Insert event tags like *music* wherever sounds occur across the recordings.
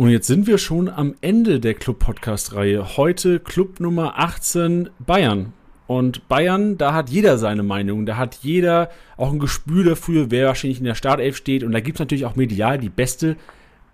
Und jetzt sind wir schon am Ende der Club-Podcast-Reihe. Heute Club Nummer 18 Bayern. Und Bayern, da hat jeder seine Meinung. Da hat jeder auch ein Gespür dafür, wer wahrscheinlich in der Startelf steht. Und da gibt es natürlich auch medial die beste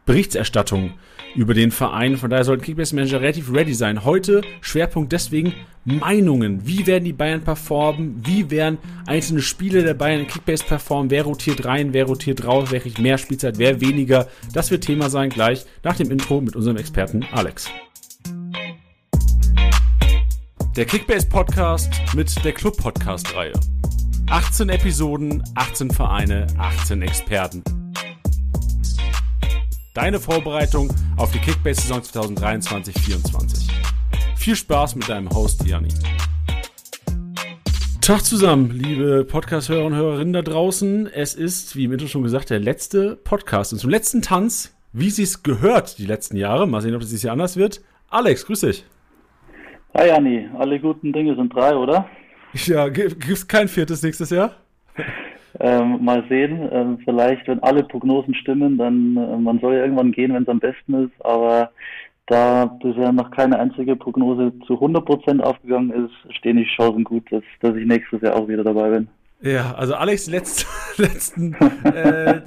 Berichterstattung über den Verein. Von daher sollten Kickbase Manager relativ ready sein. Heute Schwerpunkt deswegen Meinungen. Wie werden die Bayern performen? Wie werden einzelne Spiele der Bayern in Kickbase performen? Wer rotiert rein? Wer rotiert raus? Wer kriegt mehr Spielzeit? Wer weniger? Das wird Thema sein gleich nach dem Intro mit unserem Experten Alex. Der Kickbase Podcast mit der Club Podcast Reihe. 18 Episoden, 18 Vereine, 18 Experten. Deine Vorbereitung auf die Kickbase-Saison 2023-24. Viel Spaß mit deinem Host Jani. Tag zusammen, liebe Podcast-Hörer und Hörerinnen da draußen. Es ist, wie im Intro schon gesagt, der letzte Podcast. Und zum letzten Tanz, wie sie es gehört, die letzten Jahre. Mal sehen, ob es dieses Jahr anders wird. Alex, grüß dich. Hi Jani, alle guten Dinge sind drei, oder? Ja, gibt es kein viertes nächstes Jahr? *laughs* Ähm, mal sehen. Ähm, vielleicht, wenn alle Prognosen stimmen, dann äh, man soll ja irgendwann gehen, wenn es am besten ist. Aber da bisher noch keine einzige Prognose zu 100% aufgegangen ist, stehen die Chancen gut, dass, dass ich nächstes Jahr auch wieder dabei bin. Ja, also Alex, letzt, *laughs* letzten äh,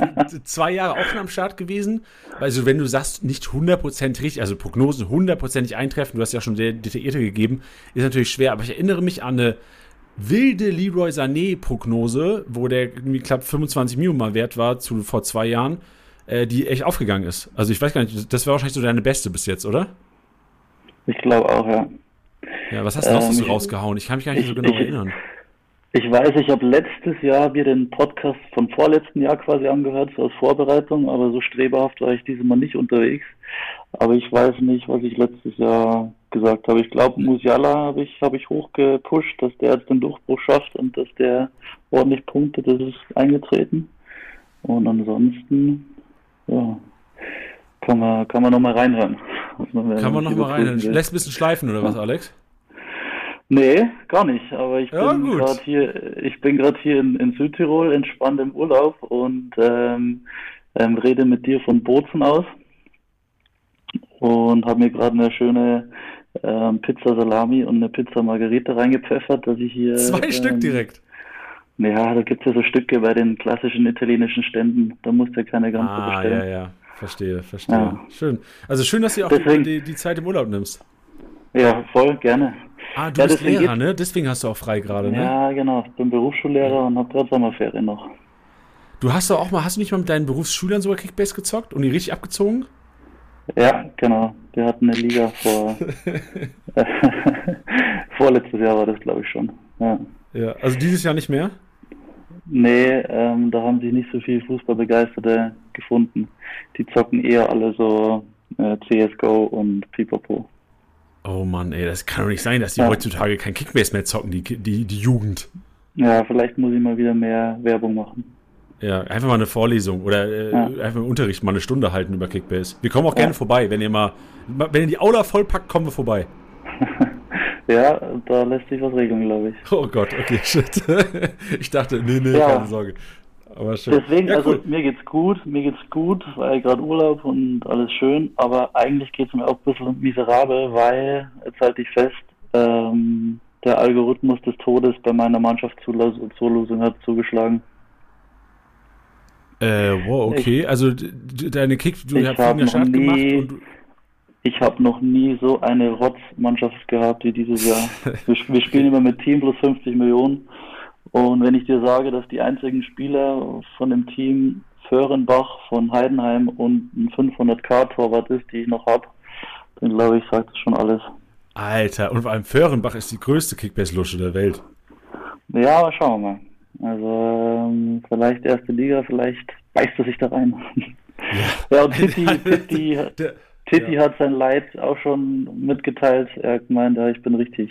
zwei Jahre auch schon am Start gewesen. Also wenn du sagst, nicht 100% richtig, also Prognosen 100% eintreffen, du hast ja schon sehr detaillierte gegeben, ist natürlich schwer. Aber ich erinnere mich an eine wilde Leroy Sané-Prognose, wo der irgendwie knapp 25 Millionen mal wert war zu vor zwei Jahren, äh, die echt aufgegangen ist. Also ich weiß gar nicht, das war wahrscheinlich so deine beste bis jetzt, oder? Ich glaube auch, ja. Ja, was hast du noch ähm, so rausgehauen? Ich kann mich gar nicht ich, so genau ich, erinnern. Ich weiß, ich habe letztes Jahr mir den Podcast vom vorletzten Jahr quasi angehört, so als Vorbereitung, aber so streberhaft war ich dieses Mal nicht unterwegs. Aber ich weiß nicht, was ich letztes Jahr gesagt habe. Ich glaube, Musiala habe ich, hab ich hochgepusht, dass der jetzt den Durchbruch schafft und dass der ordentlich punktet, das ist eingetreten. Und ansonsten, ja, kann man, kann man nochmal reinhören. Kann man nochmal reinhören. Lässt ein bisschen schleifen, oder was, Alex? Nee, gar nicht. Aber ich ja, bin gerade hier, ich bin gerade hier in, in, Südtirol entspannt im Urlaub und ähm, ähm, rede mit dir von Bozen aus und habe mir gerade eine schöne ähm, Pizza Salami und eine Pizza Margherita reingepfeffert, dass ich hier. Zwei ähm, Stück direkt. Ja, da gibt es ja so Stücke bei den klassischen italienischen Ständen. Da musst du ja keine ganze ah, bestellen. Ja, ja, verstehe, verstehe. Ja. Schön. Also schön, dass du auch Deswegen, die, die Zeit im Urlaub nimmst. Ja, voll, gerne. Ah, du ja, bist Lehrer, ne? Deswegen hast du auch frei gerade, ne? Ja, genau. Ich bin Berufsschullehrer ja. und habe gerade Sommerferien noch. Du hast doch auch mal, hast du nicht mal mit deinen Berufsschülern sogar Kickbase gezockt und die richtig abgezogen? Ja, genau. Wir hatten eine Liga vor. *laughs* *laughs* Vorletztes Jahr war das, glaube ich, schon. Ja. ja. Also dieses Jahr nicht mehr? Nee, ähm, da haben sich nicht so viele Fußballbegeisterte gefunden. Die zocken eher alle so äh, CSGO und Pipapo. Oh Mann, ey, das kann doch nicht sein, dass die ja. heutzutage kein Kickbase mehr zocken, die, die, die Jugend. Ja, vielleicht muss ich mal wieder mehr Werbung machen. Ja, einfach mal eine Vorlesung oder äh, ja. einfach im Unterricht mal eine Stunde halten über Kickbase. Wir kommen auch ja. gerne vorbei, wenn ihr mal, wenn ihr die Aula vollpackt, kommen wir vorbei. *laughs* ja, da lässt sich was regeln, glaube ich. Oh Gott, okay, *laughs* shit. ich dachte, nee, nee, ja. keine Sorge. Aber schön. Deswegen, also cool. mir geht's gut, mir geht's gut, weil gerade Urlaub und alles schön, aber eigentlich geht's mir auch ein bisschen miserabel, weil, jetzt halte ich fest, ähm, der Algorithmus des Todes bei meiner Mannschaftszulosung hat zugeschlagen. Äh, wow, okay. Ich, also deine Kick, du hast Start nie, gemacht und ich habe noch nie so eine Rotzmannschaft gehabt wie dieses Jahr. *laughs* wir, wir, spielen immer mit Team plus 50 Millionen. Und wenn ich dir sage, dass die einzigen Spieler von dem Team Föhrenbach von Heidenheim und ein 500k-Torwart ist, die ich noch habe, dann glaube ich, sagt das schon alles. Alter, und vor allem Föhrenbach ist die größte Kickbase-Lusche der Welt. Ja, aber schauen wir mal. Also ähm, vielleicht erste Liga, vielleicht beißt er sich da rein. Ja, *laughs* ja und Titi, *laughs* Titi, Titi ja. hat sein Leid auch schon mitgeteilt. Er ja, ich bin richtig,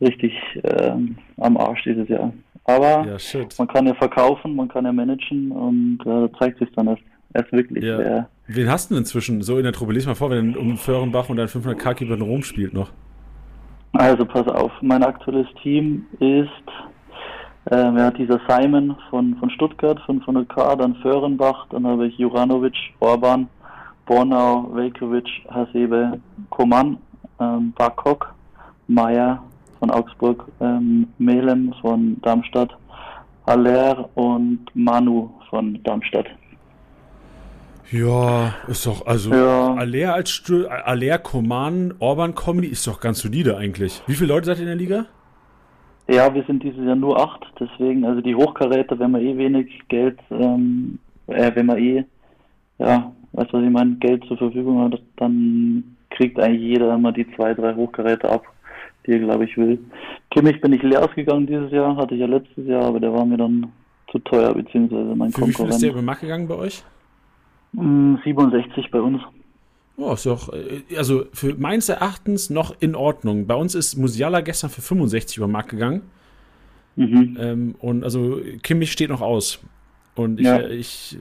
richtig ähm, am Arsch dieses Jahr. Aber ja, man kann ja verkaufen, man kann ja managen und äh, zeigt sich dann erst, erst wirklich. Ja. Wer, Wen hast du denn inzwischen so in der Truppe? Lies mal vor, wenn um Föhrenbach und dein 500k-Keeper in Rom spielt noch. Also pass auf, mein aktuelles Team ist ähm, hat dieser Simon von, von Stuttgart, 500k, dann Föhrenbach, dann habe ich Juranovic, Orban, Bornau, Velkovic, Hasebe, Koman, ähm, Barkok, Meyer von Augsburg, ähm, Melem von Darmstadt, Aller und Manu von Darmstadt. Ja, ist doch, also ja. Aller als Aller, Koman, Orban Comedy ist doch ganz solide eigentlich. Wie viele Leute seid ihr in der Liga? Ja, wir sind dieses Jahr nur acht, deswegen, also die Hochkaräter, wenn man eh wenig Geld, ähm, äh, wenn man eh, ja, weißt du, was ich meine, Geld zur Verfügung hat, dann kriegt eigentlich jeder immer die zwei, drei Hochkaräter ab, die er, glaube ich, will. Kimmich bin ich leer ausgegangen dieses Jahr, hatte ich ja letztes Jahr, aber der war mir dann zu teuer, beziehungsweise mein Für Konkurrent. Wie viel ist der über Markt gegangen bei euch? 67 hm, bei uns. Oh, ist doch, äh, also für meines Erachtens noch in Ordnung. Bei uns ist Musiala gestern für 65 über Markt gegangen. Mhm. Ähm, und also Kimmich steht noch aus. Und ich, ja. Äh, ich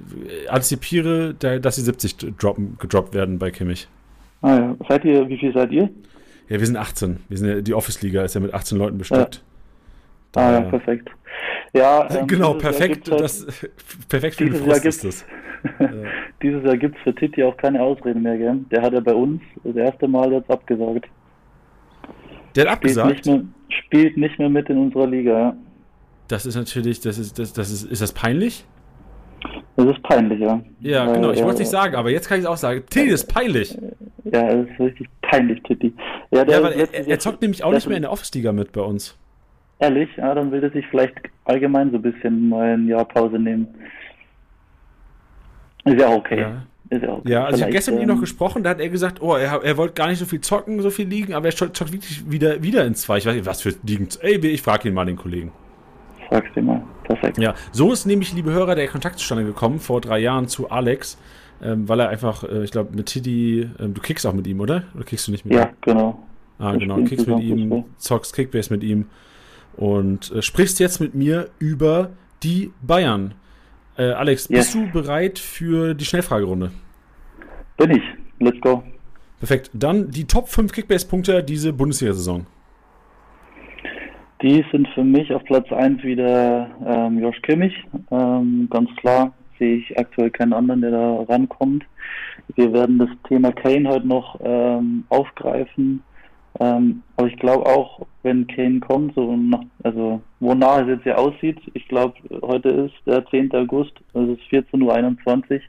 antizipiere, dass die 70 droppen, gedroppt werden bei Kimmich. Ah ja. Seid ihr, wie viel seid ihr? Ja, wir sind 18. Wir sind ja, die Office-Liga ist ja mit 18 Leuten bestückt. Ja. Ah ja, perfekt. Ja, *laughs* ähm, genau, perfekt. Halt, das, *laughs* perfekt für den Frust ist das. *laughs* dieses Jahr gibt es für Titi auch keine Ausrede mehr, gell? Der hat ja bei uns das erste Mal jetzt abgesagt. Der hat abgesagt? Spielt nicht mehr, spielt nicht mehr mit in unserer Liga, ja. Das ist natürlich, das ist, das, das ist, ist das peinlich? Das ist peinlich, ja. Ja, Weil, genau, ich wollte es nicht sagen, aber jetzt kann ich es auch sagen. Titi ist peinlich. Ja, das ist richtig peinlich, Titi. Ja, der ja weil er, er, zockt nämlich auch nicht mehr in der Office-Liga mit bei uns. Ehrlich? Ja, dann will er sich vielleicht allgemein so ein bisschen mal ein Jahr Pause nehmen. Ist ja okay. Ja. Ist ja, okay. ja, also ich habe gestern mit ihm noch ähm, gesprochen, da hat er gesagt, oh, er, er wollte gar nicht so viel zocken, so viel liegen, aber er zockt wirklich wieder, wieder in zwei. Ich weiß nicht, was für liegen. Ey, ich frage ihn mal, den Kollegen. Fragst ihn mal. Perfekt. Ja, so ist nämlich, liebe Hörer, der Kontakt zustande gekommen vor drei Jahren zu Alex, ähm, weil er einfach, äh, ich glaube, mit Tiddy, ähm, du kickst auch mit ihm, oder? Oder kickst du nicht mit ja, ihm? Ja, genau. Ah, Wir genau, kickst mit ihm, zockst Kickbase mit ihm und äh, sprichst jetzt mit mir über die Bayern. Äh, Alex, yes. bist du bereit für die Schnellfragerunde? Bin ich. Let's go. Perfekt. Dann die Top 5 Kickbase-Punkte diese Bundesliga-Saison. Die sind für mich auf Platz 1 wieder ähm, Josh Kimmich. Ähm, ganz klar sehe ich aktuell keinen anderen, der da rankommt. Wir werden das Thema Kane heute noch ähm, aufgreifen. Ähm, aber ich glaube auch, wenn Kane kommt, so nach, also wonach es jetzt hier aussieht, ich glaube, heute ist der 10. August, also es ist 14.21 Uhr.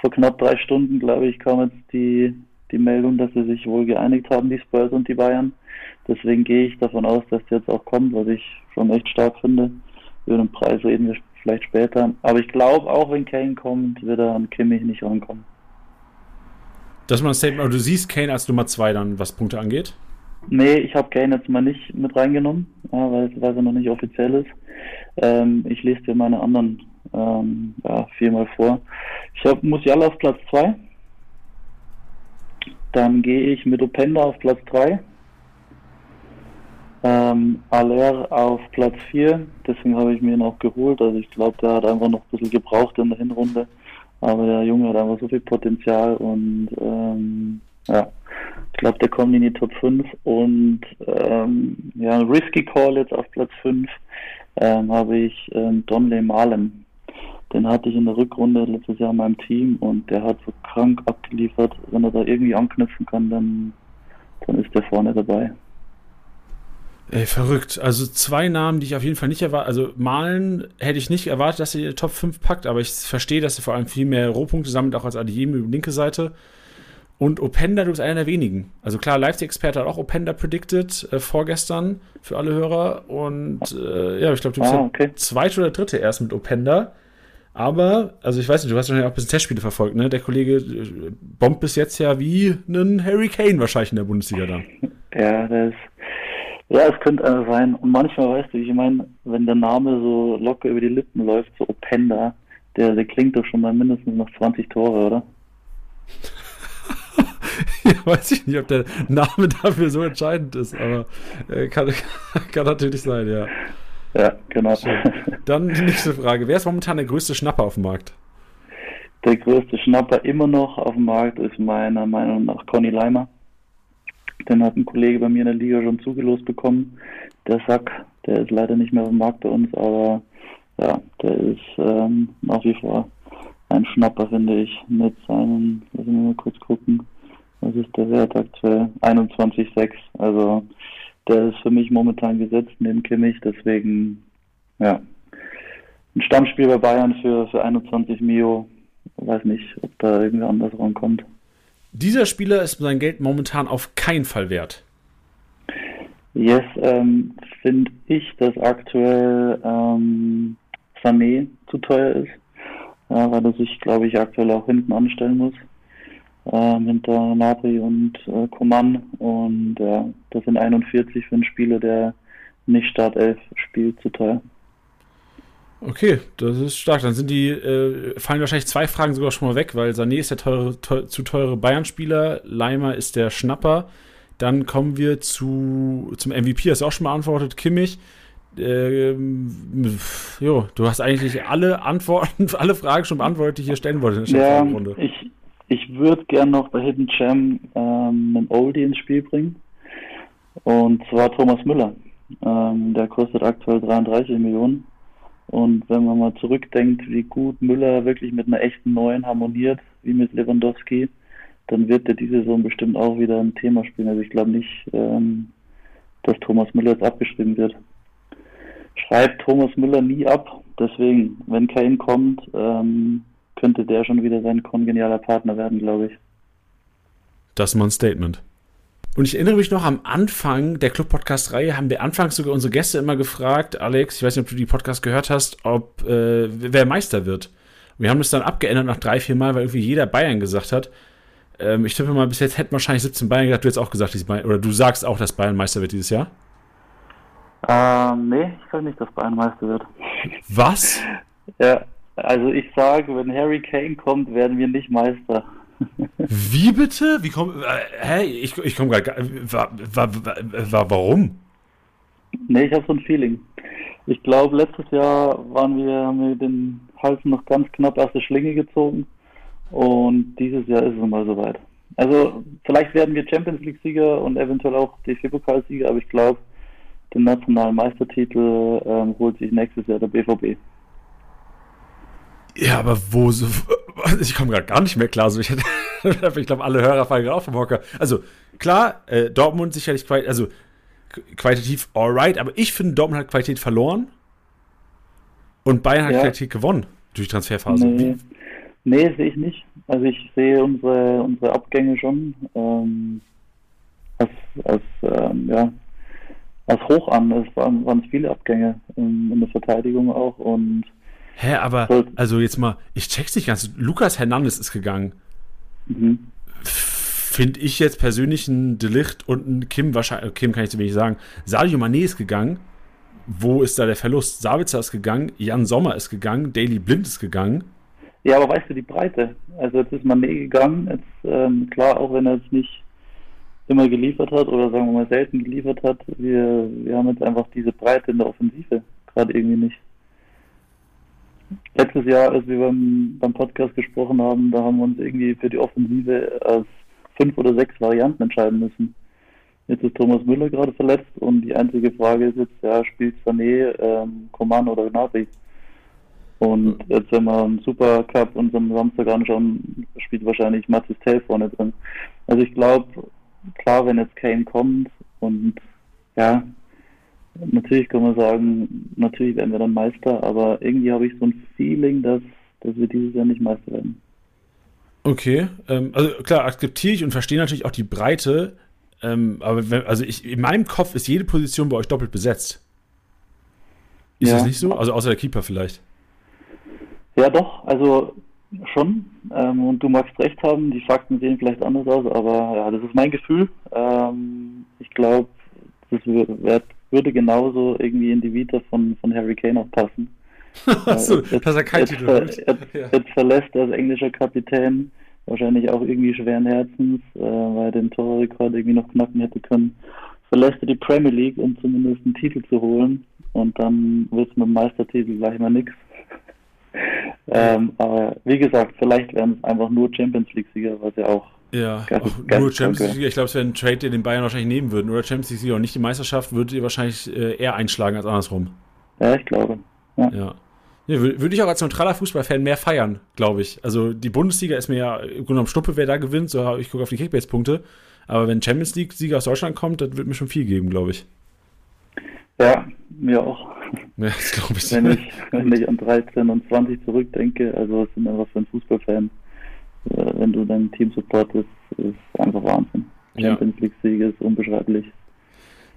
Vor knapp drei Stunden, glaube ich, kam jetzt die, die Meldung, dass sie sich wohl geeinigt haben, die Spurs und die Bayern. Deswegen gehe ich davon aus, dass der jetzt auch kommt, was ich schon echt stark finde. Über den Preis reden wir vielleicht später. Aber ich glaube, auch wenn Kane kommt, wird er an Kimmich nicht rankommen. Dass man ein Statement, du siehst Kane als Nummer zwei dann, was Punkte angeht? Nee, ich habe Kane jetzt mal nicht mit reingenommen, ja, weil, weil er noch nicht offiziell ist. Ähm, ich lese dir meine anderen ähm, ja, viermal vor. Ich habe Musiala auf Platz 2. Dann gehe ich mit Openda auf Platz 3. Ähm, Aller auf Platz 4. Deswegen habe ich mir ihn auch geholt. Also ich glaube, der hat einfach noch ein bisschen gebraucht in der Hinrunde. Aber der Junge hat einfach so viel Potenzial und ähm, ja, ich glaube, der kommt in die Top 5 und ähm, ja, Risky Call jetzt auf Platz 5 ähm, habe ich ähm, Donley Malen. Den hatte ich in der Rückrunde letztes Jahr in meinem Team und der hat so krank abgeliefert. Wenn er da irgendwie anknüpfen kann, dann, dann ist der vorne dabei. Ey, verrückt. Also zwei Namen, die ich auf jeden Fall nicht erwarte. Also Malen hätte ich nicht erwartet, dass er die Top 5 packt, aber ich verstehe, dass er vor allem viel mehr Rohpunkte sammelt, auch als Adeyemi über die linke Seite. Und Openda, du bist einer der wenigen. Also klar, Leipzig-Experte hat auch Openda predicted äh, vorgestern für alle Hörer. Und äh, ja, ich glaube, du bist ah, okay. der zweite oder dritte erst mit Openda. Aber, also ich weiß nicht, du hast wahrscheinlich auch ein bisschen Testspiele verfolgt, ne? Der Kollege äh, bombt bis jetzt ja wie ein Harry Kane wahrscheinlich in der Bundesliga dann. *laughs* Ja, das ja, es könnte einer sein. Und manchmal, weißt du, ich meine, wenn der Name so locker über die Lippen läuft, so Openda, der, der klingt doch schon mal mindestens noch 20 Tore, oder? *laughs* *laughs* ja, weiß ich nicht, ob der Name dafür so entscheidend ist, aber äh, kann, *laughs* kann natürlich sein, ja. Ja, genau. Schön. Dann die nächste Frage. Wer ist momentan der größte Schnapper auf dem Markt? Der größte Schnapper immer noch auf dem Markt ist meiner Meinung nach Conny Leimer. Den hat ein Kollege bei mir in der Liga schon zugelost bekommen. Der Sack, der ist leider nicht mehr auf dem Markt bei uns, aber ja, der ist ähm, nach wie vor ein Schnapper, finde ich, mit seinen, lassen wir mal kurz gucken, was ist der Wert aktuell? 21,6. Also der ist für mich momentan gesetzt neben Kimmich, deswegen ja. Ein Stammspiel bei Bayern für, für 21 Mio. Weiß nicht, ob da irgendwer anders rankommt. Dieser Spieler ist sein Geld momentan auf keinen Fall wert. Yes, ähm, finde ich, dass aktuell ähm, Sané zu teuer ist, ja, weil er sich, glaube ich, aktuell auch hinten anstellen muss. Ähm, hinter Napri und äh, Coman. Und ja, das sind 41 für einen Spieler, der nicht Startelf spielt, zu teuer. Okay, das ist stark. Dann sind die, äh, fallen wahrscheinlich zwei Fragen sogar schon mal weg, weil Sané ist der teure, teuer, zu teure Bayern-Spieler, Leimer ist der Schnapper. Dann kommen wir zu, zum MVP, hast du auch schon beantwortet, Kimmich. Ähm, jo, du hast eigentlich alle Antworten, *laughs* alle Fragen schon beantwortet, die ich hier stellen wollte in der ja. Ich, ich würde gerne noch bei Hidden Jam ähm, einen Oldie ins Spiel bringen. Und zwar Thomas Müller. Ähm, der kostet aktuell 33 Millionen. Und wenn man mal zurückdenkt, wie gut Müller wirklich mit einer echten Neuen harmoniert, wie mit Lewandowski, dann wird er diese Saison bestimmt auch wieder ein Thema spielen. Also ich glaube nicht, ähm, dass Thomas Müller jetzt abgeschrieben wird. Schreibt Thomas Müller nie ab. Deswegen, wenn Kane kommt, ähm, könnte der schon wieder sein kongenialer Partner werden, glaube ich. Das ist mal ein Statement. Und ich erinnere mich noch am Anfang der Club-Podcast-Reihe haben wir anfangs sogar unsere Gäste immer gefragt, Alex, ich weiß nicht, ob du die Podcast gehört hast, ob äh, wer Meister wird. Und wir haben das dann abgeändert nach drei, vier Mal, weil irgendwie jeder Bayern gesagt hat. Ähm, ich tippe mal, bis jetzt hätten wahrscheinlich 17 Bayern gesagt, du jetzt auch gesagt, oder du sagst auch, dass Bayern Meister wird dieses Jahr? Ähm, nee, ich sage nicht, dass Bayern Meister wird. Was? ja, also ich sage, wenn Harry Kane kommt, werden wir nicht Meister. *laughs* Wie bitte? Wie komm, äh, hä? Ich, ich komme gerade. War, war, war, warum? Nee, ich habe so ein Feeling. Ich glaube, letztes Jahr waren wir, haben wir den Hals noch ganz knapp aus der Schlinge gezogen. Und dieses Jahr ist es mal soweit. Also, vielleicht werden wir Champions League-Sieger und eventuell auch DFB-Pokalsieger, aber ich glaube, den nationalen Meistertitel ähm, holt sich nächstes Jahr der BVB. Ja, aber wo so. *laughs* Ich komme gerade gar nicht mehr klar. So, ich, *laughs* ich glaube, alle Hörer fallen gerade auf vom Hocker. Also, klar, äh, Dortmund sicherlich also, qualitativ alright, aber ich finde, Dortmund hat Qualität verloren und Bayern hat ja. Qualität gewonnen durch Transferphase. Nee, nee sehe ich nicht. Also, ich sehe unsere, unsere Abgänge schon ähm, als, als, ähm, ja, als hoch an. Es waren, waren viele Abgänge in, in der Verteidigung auch und Hä, aber, also jetzt mal, ich check's nicht ganz. Lukas Hernandez ist gegangen. Mhm. Finde ich jetzt persönlich ein Delicht und ein Kim wahrscheinlich, Kim kann ich zu wenig sagen. Sadio Mané ist gegangen. Wo ist da der Verlust? Sabitzer ist gegangen, Jan Sommer ist gegangen, Daily Blind ist gegangen. Ja, aber weißt du die Breite? Also jetzt ist Mané gegangen, jetzt ähm, klar, auch wenn er es nicht immer geliefert hat oder sagen wir mal selten geliefert hat, wir, wir haben jetzt einfach diese Breite in der Offensive gerade irgendwie nicht letztes Jahr, als wir beim, beim Podcast gesprochen haben, da haben wir uns irgendwie für die Offensive als fünf oder sechs Varianten entscheiden müssen. Jetzt ist Thomas Müller gerade verletzt und die einzige Frage ist jetzt, ja, spielt Sané, ähm, Coman oder Gnabry? Und jetzt, wenn wir einen Supercup uns am Samstag anschauen, spielt wahrscheinlich Mathis Tell vorne drin. Also ich glaube, klar, wenn jetzt Kane kommt und ja, Natürlich kann man sagen, natürlich werden wir dann Meister, aber irgendwie habe ich so ein Feeling, dass, dass wir dieses Jahr nicht Meister werden. Okay, ähm, also klar, akzeptiere ich und verstehe natürlich auch die Breite, ähm, aber wenn, also ich, in meinem Kopf ist jede Position bei euch doppelt besetzt. Ist ja. das nicht so? Also außer der Keeper vielleicht. Ja, doch, also schon. Ähm, und du magst recht haben, die Fakten sehen vielleicht anders aus, aber ja, das ist mein Gefühl. Ähm, ich glaube, das wird würde genauso irgendwie in die Vita von, von Harry Kane auch passen. *laughs* Achso, äh, dass er kein Titel ver, jetzt, ja. jetzt verlässt er als englischer Kapitän wahrscheinlich auch irgendwie schweren Herzens, äh, weil er den Torrekord irgendwie noch knacken hätte können. Verlässt er die Premier League, um zumindest einen Titel zu holen und dann wird es mit dem Meistertitel gleich mal nix. ähm, aber wie gesagt, vielleicht werden es einfach nur Champions League-Sieger, was ja auch ja, ganz, ganz nur Champions League. Ich glaube, es wäre ein Trade, den den Bayern wahrscheinlich nehmen würden. Oder Champions League und nicht die Meisterschaft, würdet ihr wahrscheinlich äh, eher einschlagen als andersrum. Ja, ich glaube. Ja. ja. Ja, würde ich auch als neutraler Fußballfan mehr feiern, glaube ich. Also die Bundesliga ist mir ja im Grunde genommen Schnuppe, wer da gewinnt. So, ich gucke auf die Kickbase-Punkte. Aber wenn Champions League-Sieger aus Deutschland kommt, das wird mir schon viel geben, glaube ich. Ja, mir auch. *laughs* Ja, das glaube ich. Wenn ich, wenn ich an 13 und 20 zurückdenke, also was sind einfach für ein Fußballfan, wenn du dein Team supportest, ist einfach Wahnsinn. Champions ja. League-Siege ist unbeschreiblich.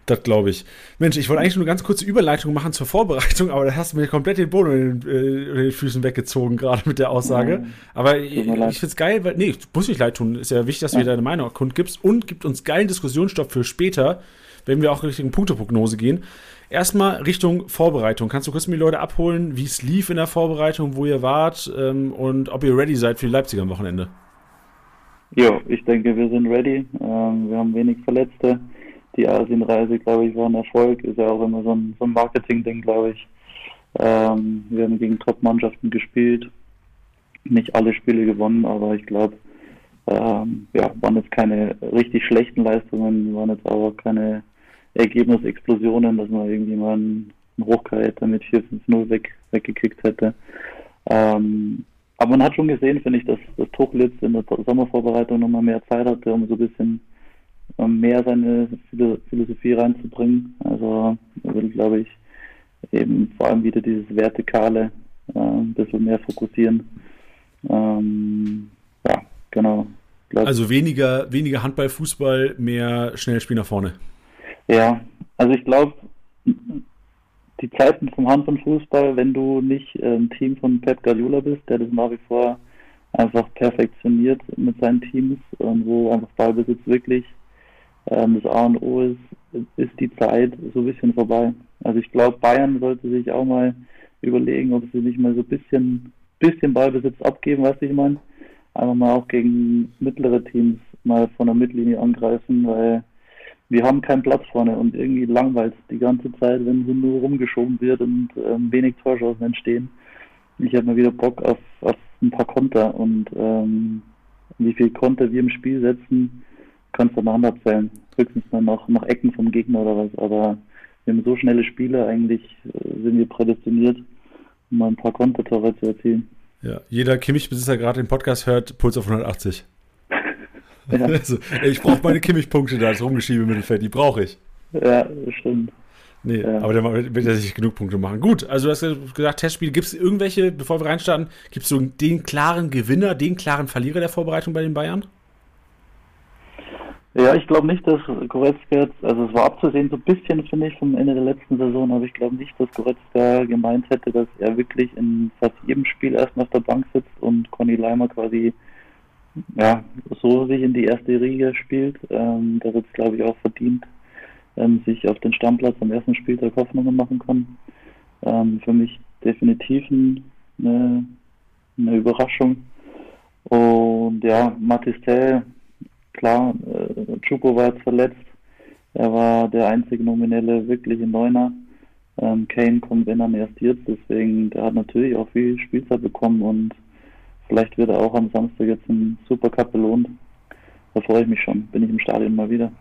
Das glaube ich. Mensch, ich wollte eigentlich nur eine ganz kurze Überleitung machen zur Vorbereitung, aber da hast du mir komplett den Boden in den, äh, den Füßen weggezogen, gerade mit der Aussage. Ja, aber ich, ich finde es geil, weil, nee, muss nicht leid tun. Ist ja wichtig, dass ja. du deine Meinung kundgibst und gibt uns geilen Diskussionsstoff für später, wenn wir auch Richtung Punkteprognose gehen. Erstmal Richtung Vorbereitung. Kannst du kurz mir die Leute abholen, wie es lief in der Vorbereitung, wo ihr wart ähm, und ob ihr ready seid für die Leipziger am Wochenende? Ja, ich denke, wir sind ready. Ähm, wir haben wenig Verletzte die Asienreise, glaube ich, war ein Erfolg. Ist ja auch immer so ein, so ein Marketing-Ding, glaube ich. Ähm, wir haben gegen Top-Mannschaften gespielt. Nicht alle Spiele gewonnen, aber ich glaube, ähm, ja, waren jetzt keine richtig schlechten Leistungen, waren jetzt aber keine Ergebnisexplosionen, dass man irgendwie mal einen, einen Hochkaräter mit 4-5-0 weg, weggekickt hätte. Ähm, aber man hat schon gesehen, finde ich, dass, dass Tuchel jetzt in der Sommervorbereitung nochmal mehr Zeit hatte, um so ein bisschen mehr seine Philosophie reinzubringen. Also er will, glaube ich, eben vor allem wieder dieses Vertikale äh, ein bisschen mehr fokussieren. Ähm, ja, genau. Also weniger, weniger Handball, Fußball, mehr Schnellspiel nach vorne. Ja, also ich glaube, die Zeiten vom Handball und Fußball, wenn du nicht äh, ein Team von Pep Guardiola bist, der das nach wie vor einfach perfektioniert mit seinen Teams und wo einfach Ballbesitz wirklich ähm, das A und O ist, ist die Zeit so ein bisschen vorbei. Also ich glaube, Bayern sollte sich auch mal überlegen, ob sie nicht mal so ein bisschen, bisschen Ballbesitz abgeben, weißt du, ich meine. Einfach mal auch gegen mittlere Teams mal von der Mittellinie angreifen, weil wir haben keinen Platz vorne und irgendwie langweilt die ganze Zeit, wenn so nur rumgeschoben wird und ähm, wenig Torschancen entstehen. Ich habe mal wieder Bock auf, auf ein paar Konter und ähm, wie viel Konter wir im Spiel setzen, kannst du mal abzählen. Höchstens mal nach, nach Ecken vom Gegner oder was. Aber wir haben so schnelle Spiele, eigentlich äh, sind wir prädestiniert, um mal ein paar Kontertore zu erzielen. Ja, jeder Kimmich-Besitzer gerade den Podcast hört, Puls auf 180. *laughs* ja. also, ich brauche meine Kimmich-Punkte da, das rumgeschiebe Mittelfeld, die brauche ich. Ja, stimmt. Nee, ja. aber der wird ja sich genug Punkte machen. Gut, also du hast gesagt, Testspiele. Gibt es irgendwelche, bevor wir reinstarten, gibt es so den klaren Gewinner, den klaren Verlierer der Vorbereitung bei den Bayern? Ja, ich glaube nicht, dass Goretzka jetzt, also es war abzusehen so ein bisschen, finde ich, vom Ende der letzten Saison, aber ich glaube nicht, dass Goretzka gemeint hätte, dass er wirklich in fast jedem Spiel erstmal auf der Bank sitzt und Conny Leimer quasi ja, so sich in die erste Riege spielt. Ähm, da wird es, glaube ich, auch verdient, ähm, sich auf den Stammplatz am ersten Spieltag Hoffnungen machen kann. Ähm, für mich definitiv eine, eine Überraschung. Und ja, Matistel klar, äh, Chuko war jetzt verletzt. Er war der einzige nominelle wirkliche Neuner. Ähm, Kane kommt, wenn dann erst jetzt, deswegen, der hat natürlich auch viel Spielzeit bekommen und vielleicht wird er auch am Samstag jetzt im Supercup belohnt. Da freue ich mich schon, bin ich im Stadion mal wieder.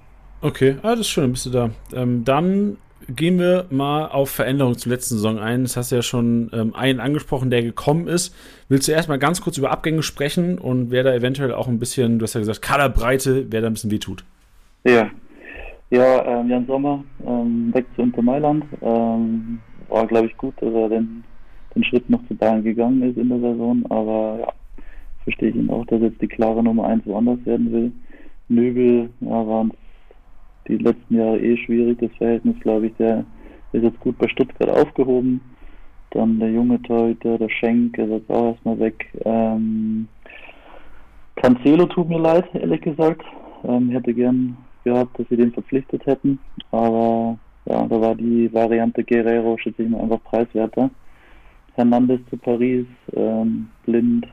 Okay, ah, das ist schön, bist du da. Ähm, dann gehen wir mal auf Veränderungen zur letzten Saison ein. Das hast du ja schon ähm, einen angesprochen, der gekommen ist. Willst du erstmal ganz kurz über Abgänge sprechen und wer da eventuell auch ein bisschen, du hast ja gesagt, Kaderbreite, wer da ein bisschen wehtut? Ja, ja ähm, Jan Sommer ähm, weg zu Inter Mailand. Ähm, war, glaube ich, gut, dass er den, den Schritt noch zu Bayern gegangen ist in der Saison, aber ja, verstehe ich ihn auch, dass jetzt die klare Nummer 1 woanders werden will. Nöbel, ja, waren die letzten Jahre eh schwierig, das Verhältnis, glaube ich, der ist jetzt gut bei Stuttgart aufgehoben. Dann der junge Torhüter, der Schenk, ist jetzt auch erstmal weg. Ähm, Cancelo tut mir leid, ehrlich gesagt. Ähm, ich hätte gern gehabt, dass sie den verpflichtet hätten, aber ja, da war die Variante Guerrero, schätze ich mal, einfach preiswerter. Hernandez zu Paris, ähm, Blind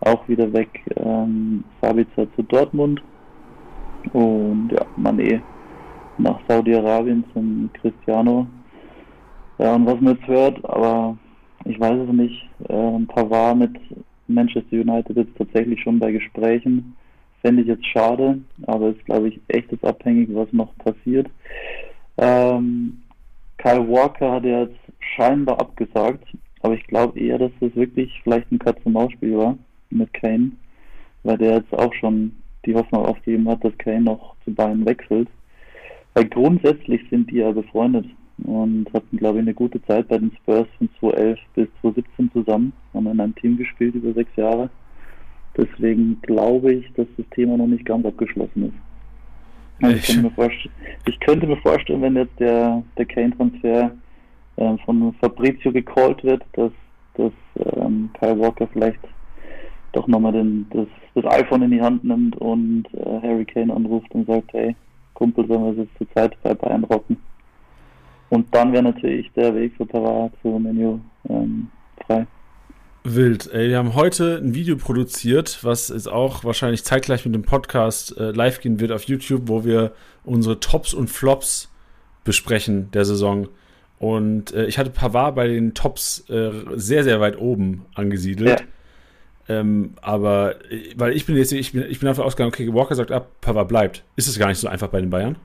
auch wieder weg, ähm, Sabitzer zu Dortmund und ja, Mané nach Saudi-Arabien zum Cristiano. Ja, und was man jetzt hört, aber ich weiß es nicht, äh, Pavard mit Manchester United ist tatsächlich schon bei Gesprächen. Fände ich jetzt schade, aber ist, glaube ich, echt jetzt abhängig, was noch passiert. Ähm, Kyle Walker hat jetzt scheinbar abgesagt, aber ich glaube eher, dass das wirklich vielleicht ein Katz-und-Maus-Spiel war mit Kane, weil der jetzt auch schon die Hoffnung aufgegeben hat, dass Kane noch zu Bayern wechselt. Weil grundsätzlich sind die ja befreundet und hatten, glaube ich, eine gute Zeit bei den Spurs von 2011 bis 2017 zusammen, haben in einem Team gespielt über sechs Jahre. Deswegen glaube ich, dass das Thema noch nicht ganz abgeschlossen ist. Also ich, könnte ich, könnte mir vorstellen, wenn jetzt der, der Kane-Transfer äh, von Fabrizio gecallt wird, dass, dass ähm, Kyle Walker vielleicht doch nochmal das, das iPhone in die Hand nimmt und äh, Harry Kane anruft und sagt, hey, Kumpel, sollen wir es jetzt zur Zeit bei Bayern rocken? Und dann wäre natürlich der Weg für Pavard zu Menu ähm, frei. Wild. Ey, wir haben heute ein Video produziert, was jetzt auch wahrscheinlich zeitgleich mit dem Podcast äh, live gehen wird auf YouTube, wo wir unsere Tops und Flops besprechen der Saison. Und äh, ich hatte Pavard bei den Tops äh, sehr, sehr weit oben angesiedelt. Ja. Ähm, aber äh, weil ich bin jetzt, ich bin, ich bin davon ausgegangen, okay, Walker sagt ab, Pavard bleibt. Ist es gar nicht so einfach bei den Bayern?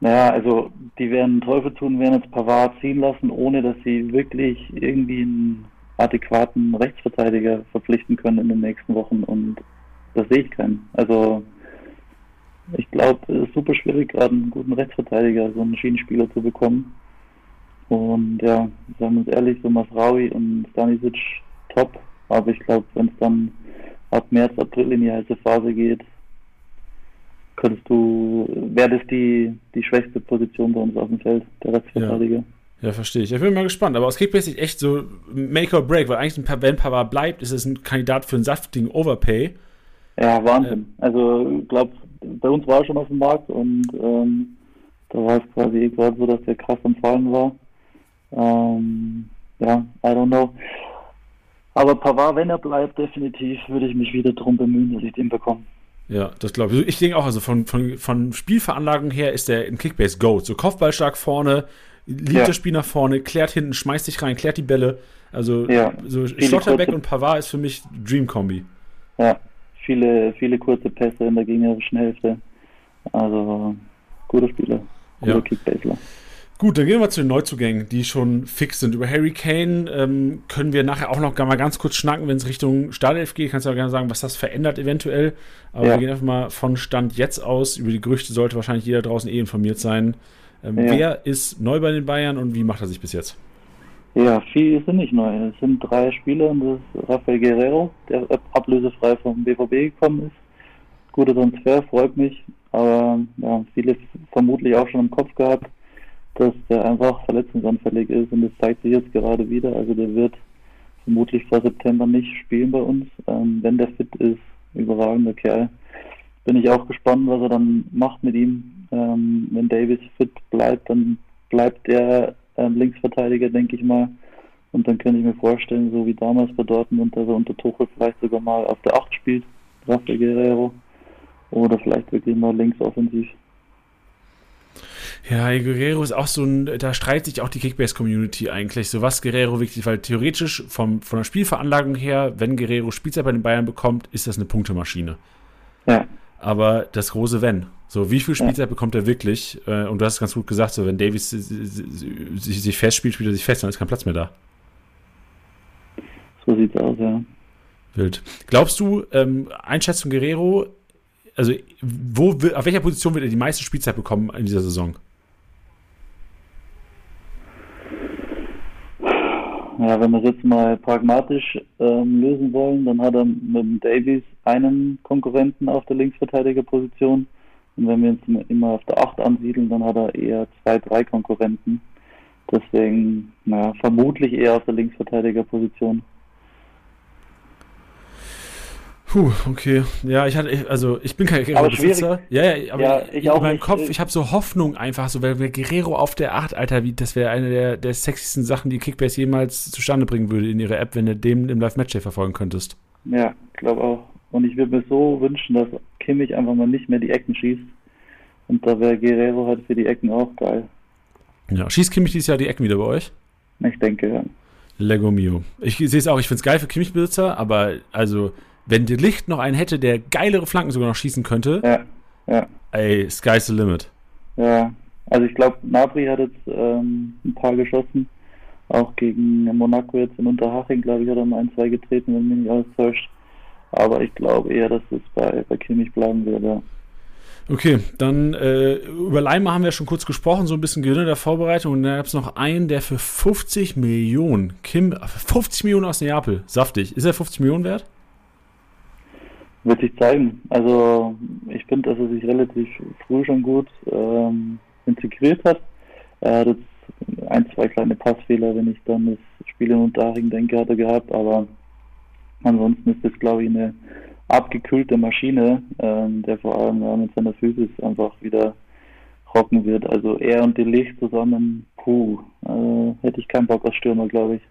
Naja, also die werden Teufel tun, werden jetzt Pavard ziehen lassen, ohne dass sie wirklich irgendwie einen adäquaten Rechtsverteidiger verpflichten können in den nächsten Wochen und das sehe ich keinen. Also ich glaube, es ist super schwierig, gerade einen guten Rechtsverteidiger, so einen Schienenspieler zu bekommen. Und ja, sagen wir uns ehrlich, so Masraui und Stanisic top, aber ich glaube, wenn es dann ab März, April in die heiße Phase geht, könntest du, wäre das die, die schwächste Position bei uns auf dem Feld, der Rechtsverteidiger. Ja. Ja, verstehe ich. Ich bin mal gespannt. Aber aus Kickbase ist echt so Make or Break, weil eigentlich, wenn Pavard bleibt, ist es ein Kandidat für einen saftigen Overpay. Ja, Wahnsinn. Äh, also, ich glaube, bei uns war er schon auf dem Markt und ähm, da war es quasi gerade so, dass der krass am Fallen war. Ähm, ja, I don't know. Aber Pavard, wenn er bleibt, definitiv würde ich mich wieder darum bemühen, dass ich den bekomme. Ja, das glaube ich. Ich denke auch, also von, von, von Spielveranlagung her ist der in Kickbase Goat. So Kopfballstark vorne, liebt ja. das Spiel nach vorne, klärt hinten, schmeißt sich rein, klärt die Bälle. Also ja. so Schlotterbeck und Pavard ist für mich Dream-Kombi. Ja, viele, viele kurze Pässe in der gegnerischen Hälfte. Also guter Spieler, guter ja. Kickbaseler. Gut, dann gehen wir zu den Neuzugängen, die schon fix sind. Über Harry Kane ähm, können wir nachher auch noch mal ganz kurz schnacken, wenn es Richtung Startelf geht. Kannst du auch gerne sagen, was das verändert eventuell. Aber ja. wir gehen einfach mal von Stand jetzt aus. Über die Gerüchte sollte wahrscheinlich jeder draußen eh informiert sein. Ähm, ja. Wer ist neu bei den Bayern und wie macht er sich bis jetzt? Ja, viel sind nicht neu. Es sind drei Spieler und das ist Rafael Guerrero, der ablösefrei vom BVB gekommen ist. Guter Transfer, freut mich. Aber ja, viele vermutlich auch schon im Kopf gehabt, dass der einfach verletzungsanfällig ist und das zeigt sich jetzt gerade wieder. Also der wird vermutlich vor September nicht spielen bei uns. Ähm, wenn der fit ist, überragender Kerl. Bin ich auch gespannt, was er dann macht mit ihm. Ähm, wenn Davis fit bleibt, dann bleibt der ähm, Linksverteidiger, denke ich mal. Und dann könnte ich mir vorstellen, so wie damals bei Dortmund, dass er unter Tuchel vielleicht sogar mal auf der 8 spielt, Rafael Guerrero. Oder vielleicht wirklich mal links offensiv. Ja, Guerrero ist auch so ein, da streitet sich auch die Kickbase-Community eigentlich, so was Guerrero wirklich, weil theoretisch vom, von der Spielveranlagung her, wenn Guerrero Spielzeit bei den Bayern bekommt, ist das eine Punktemaschine. Ja. Aber das große Wenn. So, wie viel Spielzeit ja. bekommt er wirklich? Äh, und du hast es ganz gut gesagt, so, wenn Davis sich, sich festspielt, spielt er sich fest, dann ist kein Platz mehr da. So sieht's aus, ja. Wild. Glaubst du, ähm, Einschätzung Guerrero, also wo, auf welcher Position wird er die meiste Spielzeit bekommen in dieser Saison? Ja, wenn wir es jetzt mal pragmatisch ähm, lösen wollen, dann hat er mit dem Davies einen Konkurrenten auf der Linksverteidigerposition. Und wenn wir uns immer auf der 8 ansiedeln, dann hat er eher zwei, drei Konkurrenten. Deswegen, naja, vermutlich eher auf der Linksverteidigerposition. Puh, okay. Ja, ich hatte, also ich bin kein Guerrero-Besitzer. Ja, ja, aber ja, ich in meinem Kopf, ich habe so Hoffnung einfach, so, weil Guerrero auf der 8, Alter, wie, das wäre eine der, der sexiesten Sachen, die Kickbase jemals zustande bringen würde in ihrer App, wenn du dem im Live-Match verfolgen könntest. Ja, glaube auch. Und ich würde mir so wünschen, dass Kimmich einfach mal nicht mehr die Ecken schießt. Und da wäre Guerrero halt für die Ecken auch geil. Ja, schießt Kimmich dieses Jahr die Ecken wieder bei euch? Ich denke, ja. Lego Mio. Ich sehe es auch, ich finde es geil für Kimmich-Besitzer, aber also wenn der Licht noch einen hätte, der geilere Flanken sogar noch schießen könnte, ja, ja. ey, sky's the limit. Ja, also ich glaube, Nabri hat jetzt ähm, ein paar geschossen Auch gegen Monaco jetzt in Unterhaching, glaube ich, hat er mal ein, zwei getreten, wenn mich nicht alles täuscht. Aber ich glaube eher, dass es bei, bei Kimmich bleiben wird. Ja. Okay, dann äh, über Leimer haben wir schon kurz gesprochen, so ein bisschen Gewinner der Vorbereitung. Und dann gab es noch einen, der für 50 Millionen, Kim, 50 Millionen aus Neapel, saftig. Ist er 50 Millionen wert? Wird sich zeigen. Also ich finde, dass er sich relativ früh schon gut ähm, integriert hat. Er hat jetzt ein, zwei kleine Passfehler, wenn ich dann das Spiel in Unterhaching denke, hat er gehabt, aber ansonsten ist das, glaube ich, eine abgekühlte Maschine, ähm, der vor allem ja, mit seiner Physis einfach wieder rocken wird. Also er und die Licht zusammen, puh, äh, hätte ich keinen Bock als Stürmer, glaube ich.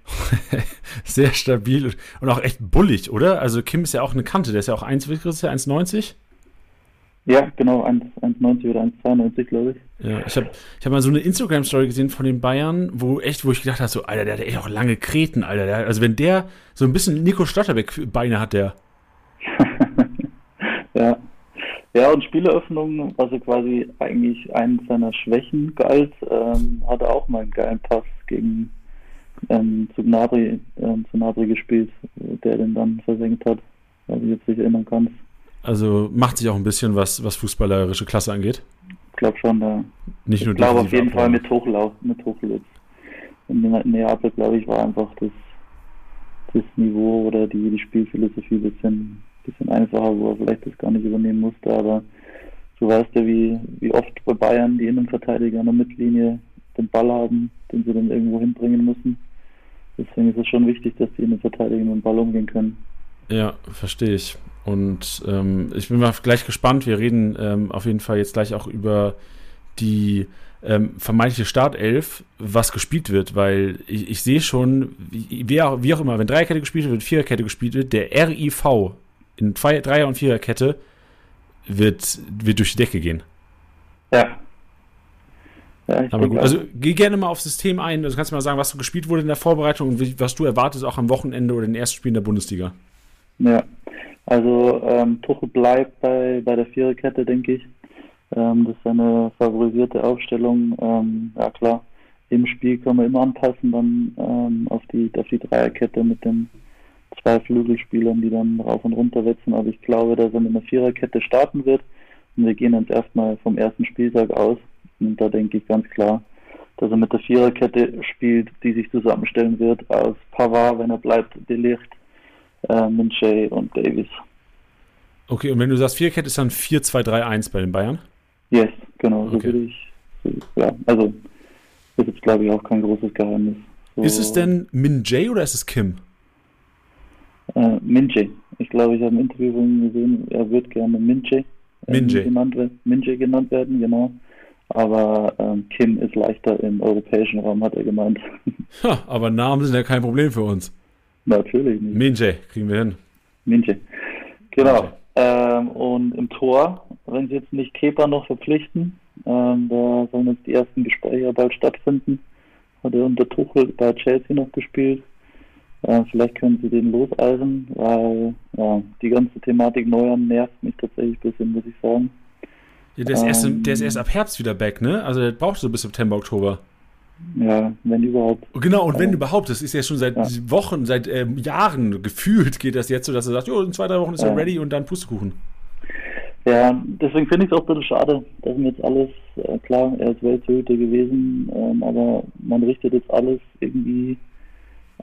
*laughs* Sehr stabil und auch echt bullig, oder? Also Kim ist ja auch eine Kante, der ist ja auch 1,90? Ja, genau, 1,90 oder 1,92, glaube ich. Ja, ich habe ich hab mal so eine Instagram-Story gesehen von den Bayern, wo echt, wo ich gedacht habe, so, Alter, der hat echt auch lange Kreten, Alter. Der, also wenn der so ein bisschen Nico Stotterbeck-Beine hat, der. *laughs* ja. Und Spieleröffnung, was er quasi eigentlich einen seiner Schwächen galt, ähm, hat er auch mal einen geilen Pass gegen ähm, zu Gnabry, ähm, zu Gnabry gespielt, der den dann versenkt hat, weil ich jetzt nicht erinnern kann. Also macht sich auch ein bisschen was, was fußballerische Klasse angeht? Ich glaube schon, ja. Nicht nur ich glaube auf jeden Fall mit Hochlauf, mit Hochlauf. In Neapel, glaube ich, war einfach das, das Niveau oder die, die Spielphilosophie ein bisschen bisschen einfacher, wo er vielleicht das gar nicht übernehmen musste, aber du weißt ja, wie, wie oft bei Bayern die Innenverteidiger an der Mittellinie den Ball haben, den sie dann irgendwo hinbringen müssen. Deswegen ist es schon wichtig, dass die Innenverteidiger mit dem Ball umgehen können. Ja, verstehe ich. Und ähm, ich bin mal gleich gespannt. Wir reden ähm, auf jeden Fall jetzt gleich auch über die ähm, vermeintliche Startelf, was gespielt wird, weil ich, ich sehe schon, wie, wie, auch, wie auch immer, wenn Dreierkette gespielt wird, Viererkette gespielt wird, der RIV in zwei, Dreier- und Viererkette wird, wird durch die Decke gehen. Ja. ja Aber gut, also geh gerne mal aufs System ein. Also kannst du mal sagen, was so gespielt wurde in der Vorbereitung und was du erwartest auch am Wochenende oder in den ersten Spielen der Bundesliga. Ja, also ähm, Tuchel bleibt bei, bei der Viererkette, denke ich. Ähm, das ist eine favorisierte Aufstellung. Ähm, ja klar, im Spiel können wir immer anpassen dann ähm, auf die auf die Dreierkette mit dem zwei Flügelspielern, die dann rauf und runter wetzen. Aber ich glaube, dass er mit einer Viererkette starten wird. Und wir gehen jetzt erstmal vom ersten Spieltag aus. Und da denke ich ganz klar, dass er mit der Viererkette spielt, die sich zusammenstellen wird aus Pavard, wenn er bleibt, Delicht, äh, Minche und Davis. Okay, und wenn du sagst Viererkette, ist dann 4-2-3-1 bei den Bayern? Yes, genau, so okay. würde ich. So, ja, also ist jetzt, glaube ich, auch kein großes Geheimnis. So, ist es denn Min Jay oder ist es Kim? Äh, Minje. Ich glaube, ich habe ein Interview von ihm gesehen, er wird gerne Minje, äh, Minje. Genannt, Minje genannt werden, genau. Aber ähm, Kim ist leichter im europäischen Raum, hat er gemeint. *laughs* Ha, aber Namen sind ja kein Problem für uns. Natürlich nicht. Minje, kriegen wir hin. Minje. Genau. Ähm, und im Tor, wenn sie jetzt nicht Kepa noch verpflichten, ähm, da sollen jetzt die ersten Gespräche bald stattfinden. Hat er unter Tuchel bei Chelsea noch gespielt. Äh, vielleicht können Sie den loseisen, weil ja, die ganze Thematik Neuern nervt mich tatsächlich ein bisschen, muss ich sagen. Ja, der, ist ähm, erst, der ist erst ab Herbst wieder back, ne? Also der braucht so bis September, Oktober. Ja, wenn überhaupt. Genau, und wenn überhaupt, das ist ja schon seit ja. Wochen, seit ähm, Jahren gefühlt geht das jetzt so, dass er sagt, jo, in zwei, drei Wochen ist er ready und dann Pustekuchen. Ja, deswegen finde ich es auch ein bisschen schade, dass mir jetzt alles, äh, klar, er ist Welttorhüter gewesen, ähm, aber man richtet jetzt alles irgendwie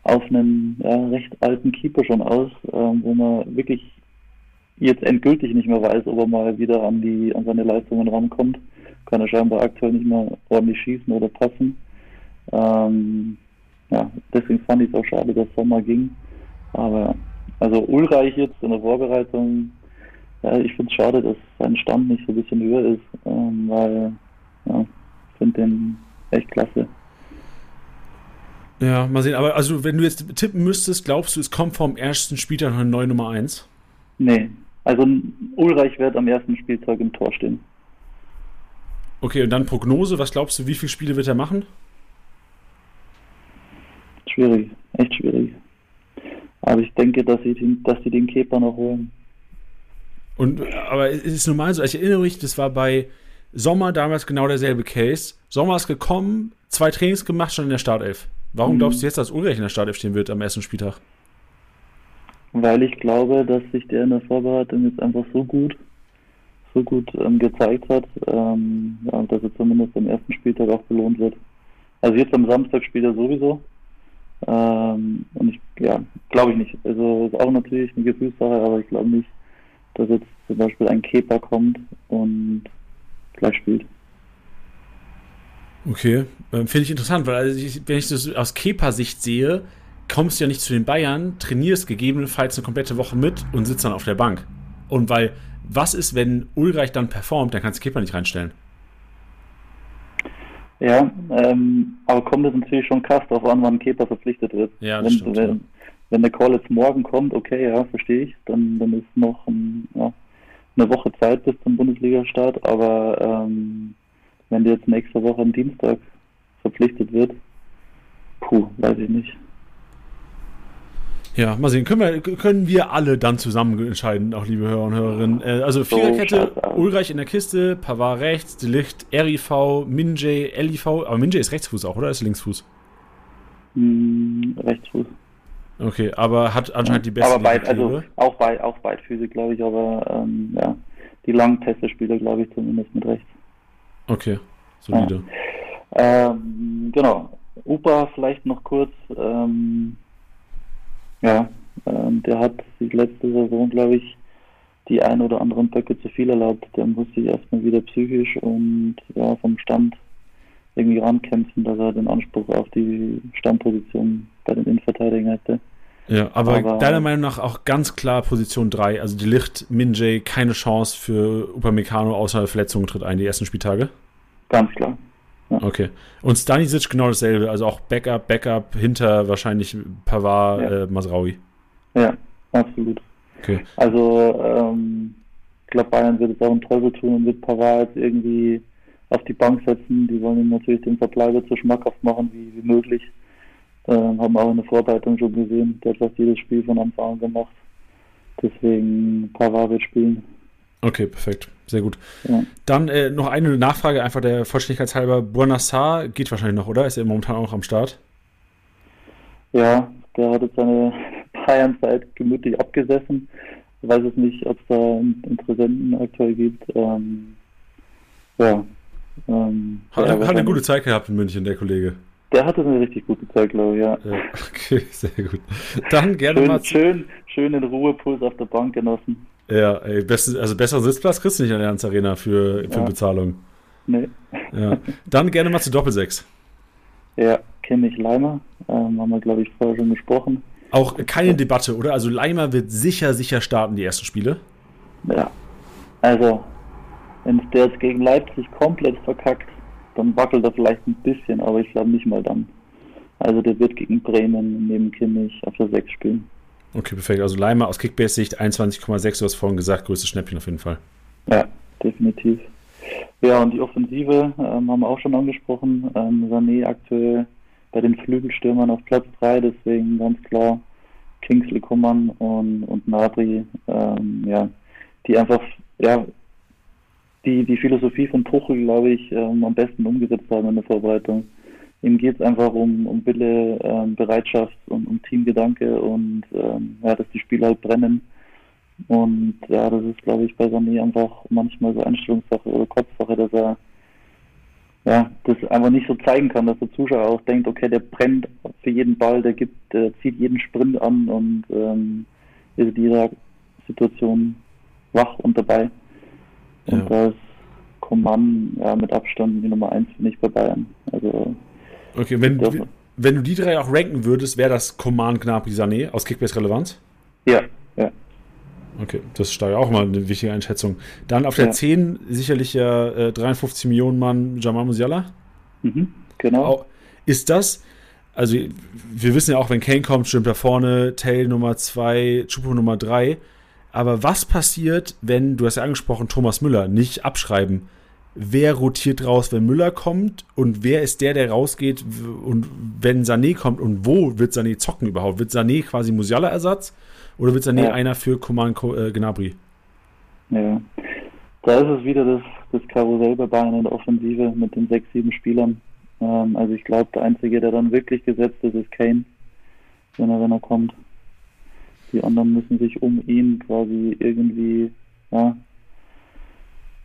auf einen ja, recht alten Keeper schon aus, ähm, wo man wirklich jetzt endgültig nicht mehr weiß, ob er mal wieder an die an seine Leistungen rankommt. Kann er scheinbar aktuell nicht mehr ordentlich schießen oder passen. Ähm, ja, deswegen fand ich es auch schade, dass Sommer ging. Aber also Ulreich jetzt in der Vorbereitung, ja, ich finde es schade, dass sein Stand nicht so ein bisschen höher ist, ähm, weil ja, ich finde den echt klasse. Ja, mal sehen. Aber also, wenn du jetzt tippen müsstest, glaubst du, es kommt vom ersten Spieltag noch eine neue Nummer 1? Nee. Also Ulreich wird am ersten Spieltag im Tor stehen. Okay, und dann Prognose. Was glaubst du, wie viele Spiele wird er machen? Schwierig, echt schwierig. Aber ich denke, dass sie, den, dass sie den Keeper noch holen. Und, aber es ist normal so, ich erinnere mich, das war bei Sommer damals genau derselbe Case. Sommer ist gekommen, zwei Trainings gemacht, schon in der Startelf. Warum glaubst du jetzt, dass Ulreich in der Startelf stehen wird am ersten Spieltag? Weil ich glaube, dass sich der in der Vorbereitung jetzt einfach so gut, so gut ähm, gezeigt hat, ähm, ja, dass er zumindest am ersten Spieltag auch belohnt wird. Also jetzt am Samstag spielt er sowieso. Ähm, und ich, ja, glaube ich nicht. Also ist auch natürlich eine Gefühlssache, aber ich glaube nicht, dass jetzt zum Beispiel ein Keeper kommt und gleich spielt. Okay, ähm, finde ich interessant, weil also ich, wenn ich das aus Kepa-Sicht sehe, kommst du ja nicht zu den Bayern, trainierst gegebenenfalls eine komplette Woche mit und sitzt dann auf der Bank. Und weil, was ist, wenn Ulreich dann performt, dann kannst du Kepa nicht reinstellen. Ja, ähm, aber kommt es natürlich schon krass darauf an, wann Kepa verpflichtet wird. Ja, das wenn, stimmt. Wenn, ja. wenn der Call jetzt morgen kommt, okay, ja, verstehe ich, dann, dann ist noch ein, ja, eine Woche Zeit bis zum Bundesliga-Start, aber ähm, wenn der jetzt nächste Woche am Dienstag verpflichtet wird, puh, weiß ich nicht. Ja, mal sehen. Können wir, können wir alle dann zusammen entscheiden, auch liebe Hörer und Hörerinnen. Äh, also Viererkette, schaut's aus. Ulreich in der Kiste, Pavard rechts, Delicht, RIV, Minjay, LIV. Aber Minjay ist Rechtsfuß auch, oder? Ist Linksfuß? Hm, Rechtsfuß. Okay, aber hat anscheinend die beste aber beid, also auch, beid, auch beidfüßig, glaube ich, aber ähm, ja, die langen Pässe spielt er, glaube ich, zumindest mit rechts. Okay, solide. Ähm, genau. Upa vielleicht noch kurz. Ähm, ja, ähm, der hat sich letzte Saison, glaube ich, die ein oder anderen Böcke zu viel erlaubt. Der muss sich erstmal wieder psychisch und ja, vom Stand irgendwie rankämpfen, dass er den Anspruch auf die Stammposition bei den Innenverteidigern hätte. Ja, aber, Aber- deiner Meinung nach auch ganz klar Position 3. Also die Licht, Minjay, keine Chance für Upamecano außer Verletzungen tritt ein, die ersten Spieltage. Ganz klar. Okay. Und Stanisic genau dasselbe. Also auch Backup, Backup hinter wahrscheinlich Pavard, Ja. äh, Masraui. Ja, absolut. Okay. Also, ähm, ich glaube, Bayern wird es auch einen Teufel tun und wird Pavard jetzt irgendwie auf die Bank setzen. Die wollen ihm natürlich den Verbleib so schmackhaft machen wie, wie möglich. Ähm, haben auch in der Vorbereitung schon gesehen. Der hat fast jedes Spiel von Anfang an gemacht. Deswegen Pavard wird spielen. Okay, perfekt. Sehr gut. Ja. Dann äh, noch eine Nachfrage, einfach der Vollständigkeit halber. Buonassar geht wahrscheinlich noch, oder? Ist er momentan auch noch am Start? Ja, der hat jetzt seine *laughs* Bayern-Zeit gemütlich abgesessen. Ich weiß es nicht, ob es da Interessenten aktuell gibt. Ähm, ja. Ähm, Hat, hat eine gute Zeit gehabt in München, der Kollege. Der hatte eine richtig gute Zeit, glaube ich, ja. Ja, okay, sehr gut. Dann gerne Schön, mal zu, schön, schön den Ruhepuls auf der Bank genossen. Ja, ey, beste, also besseren Sitzplatz kriegst du nicht an der Allianz Arena für, für Ja. Bezahlung. Nee. Ja. Dann gerne mal zu Doppelsechs. Ja, Kimmich Leimer, ähm, haben wir, glaube ich, vorher schon gesprochen. Auch keine Debatte, oder? Also Leimer wird sicher, sicher starten, die ersten Spiele. Ja. Also, wenn es der jetzt gegen Leipzig komplett verkackt, dann wackelt er vielleicht ein bisschen, aber ich glaube nicht mal dann. Also der wird gegen Bremen neben Kimmich auf der 6 spielen. Okay, perfekt. Also Leimer aus Kickbase-Sicht 21,6, du hast vorhin gesagt, größtes Schnäppchen auf jeden Fall. Ja, definitiv. Ja, und die Offensive ähm, haben wir auch schon angesprochen. Ähm, Sané aktuell bei den Flügelstürmern auf Platz 3, deswegen ganz klar Kingsley Coman und, und Nabri, ähm, ja, die einfach, ja, die, die Philosophie von Tuchel, glaube ich, ähm, am besten umgesetzt haben in der Vorbereitung. Ihm geht es einfach um, um Wille, ähm, Bereitschaft und um Teamgedanke und ähm, ja, dass die Spieler halt brennen. Und ja, das ist, glaube ich, bei Sané einfach manchmal so Einstellungssache oder Kopfsache, dass er ja, das einfach nicht so zeigen kann, dass der Zuschauer auch denkt, okay, der brennt für jeden Ball, der gibt, der zieht jeden Sprint an und ähm, ist in dieser Situation wach und dabei. Und Ja. da ist Coman ja mit Abstand die Nummer eins finde ich bei Bayern. Also Okay, wenn, Ja. wenn du die drei auch ranken würdest, wäre das Command Gnabry Sané aus Kickbase-Relevanz? ja, ja. Okay, das ist auch mal eine wichtige Einschätzung. Dann auf der Ja. 10 sicherlich ja äh, 53 Millionen Mann Jamal Musiala. Mhm, genau. Au- Ist das, also wir wissen ja auch, wenn Kane kommt, stimmt da vorne, Tail Nummer 2, Chupo Nummer 3. Aber was passiert, wenn, du hast ja angesprochen, Thomas Müller, nicht abschreiben. Wer rotiert raus, wenn Müller kommt? Und wer ist der, der rausgeht? Und wenn Sané kommt und wo wird Sané zocken überhaupt? Wird Sané quasi Musiala-Ersatz? Oder wird Sané Ja. einer für Coman äh, Gnabry? Ja. Da ist es wieder das, das Karussell bei Bayern in der Offensive mit den sechs, sieben Spielern. Ähm, also ich glaube, der Einzige, der dann wirklich gesetzt ist, ist Kane, wenn er, wenn er kommt. Die anderen müssen sich um ihn quasi irgendwie ja,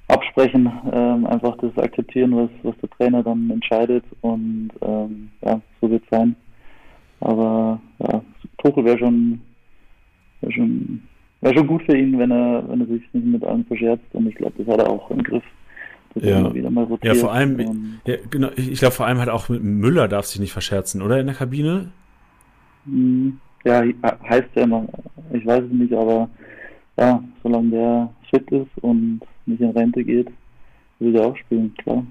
absprechen, ähm, einfach das akzeptieren, was, was der Trainer dann entscheidet und ähm, ja, so wird es sein. Aber ja, Tuchel wäre schon, wär schon, wär schon gut für ihn, wenn er, wenn er sich nicht mit allem verscherzt und ich glaube, das hat er auch im Griff. Ja. ja, vor allem, ja, genau, ich glaube vor allem halt auch mit Müller darf sich nicht verscherzen, oder in der Kabine? Hm, ja, heißt ja immer, ich weiß es nicht, aber ja, solange der fit ist und nicht in Rente geht, will er auch spielen, klar.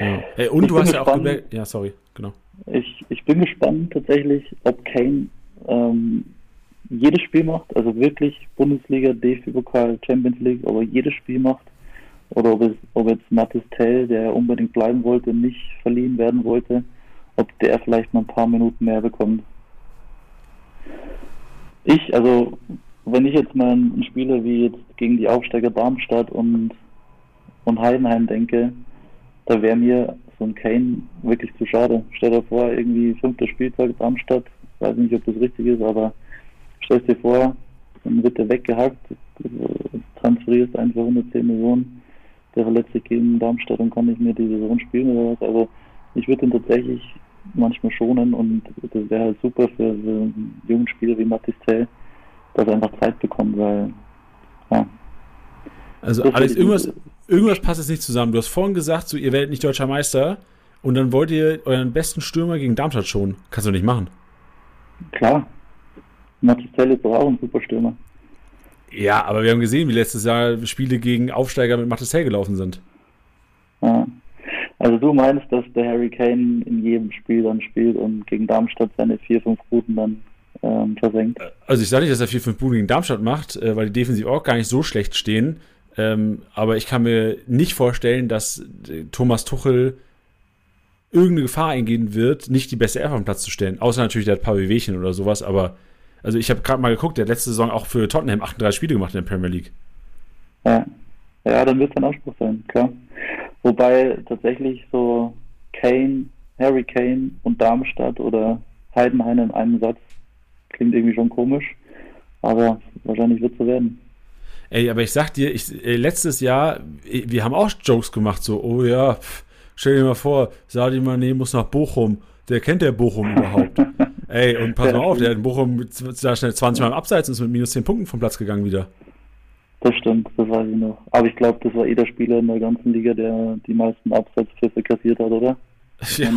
Ja. Hey, und ich du hast ja auch gemerkt, ja, sorry, genau. Ich, ich bin gespannt tatsächlich, ob Kane ähm, jedes Spiel macht, also wirklich Bundesliga, DFB-Pokal, Champions League, ob er jedes Spiel macht oder ob, es, ob jetzt Mathis Tell, der unbedingt bleiben wollte, nicht verliehen werden wollte, ob der vielleicht mal ein paar Minuten mehr bekommt. Ich, also wenn ich jetzt mal an Spiele wie jetzt gegen die Aufsteiger Darmstadt und, und Heidenheim denke, da wäre mir so ein Kane wirklich zu schade. Stell dir vor, irgendwie fünfter Spieltag Darmstadt, weiß nicht, ob das richtig ist, aber stell dir vor, dann wird der weggehackt, transferierst einfach 110 Millionen, der verletzt sich gegen Darmstadt und kann nicht mehr die Saison spielen oder was. Also ich würde ihn tatsächlich manchmal schonen und das wäre halt super für so einen jungen Spieler wie Mathis Zell, dass er einfach Zeit bekommt, weil ja. Also alles irgendwas, irgendwas passt jetzt nicht zusammen. Du hast vorhin gesagt, so ihr werdet nicht deutscher Meister und dann wollt ihr euren besten Stürmer gegen Darmstadt schonen. Kannst du nicht machen. Klar. Marcel ist doch auch ein super Stürmer. Ja, aber wir haben gesehen, wie letztes Jahr Spiele gegen Aufsteiger mit Marcel gelaufen sind. Ja. Also du meinst, dass der Harry Kane in jedem Spiel dann spielt und gegen Darmstadt seine vier, fünf Routen dann ähm, versenkt? Also ich sage nicht, dass er vier, fünf Buden gegen Darmstadt macht, äh, weil die defensiv auch gar nicht so schlecht stehen. Ähm, aber ich kann mir nicht vorstellen, dass äh, Thomas Tuchel irgendeine Gefahr eingehen wird, nicht die beste Elf auf den Platz zu stellen. Außer natürlich, der hat ein paar Wehwehchen oder sowas. Aber also ich habe gerade mal geguckt, der hat letzte Saison auch für Tottenham 38 Spiele gemacht in der Premier League. Ja, ja dann wird es ein Anspruch sein, klar. Wobei tatsächlich so Kane, Harry Kane und Darmstadt oder Heidenheim in einem Satz klingt irgendwie schon komisch. Aber wahrscheinlich wird es so werden. Ey, aber ich sag dir, ich, ey, letztes Jahr, wir haben auch Jokes gemacht, so, oh ja, pff, stell dir mal vor, Sadio Mané muss nach Bochum. Der kennt der Bochum überhaupt. *laughs* ey, und pass mal auf, der hat in Bochum da schnell 20 Mal im Abseits und ist mit minus 10 Punkten vom Platz gegangen wieder. Das stimmt, das weiß ich noch. Aber ich glaube, das war eh der Spieler in der ganzen Liga, der die meisten Abseitspfiffe kassiert hat, oder? Ja,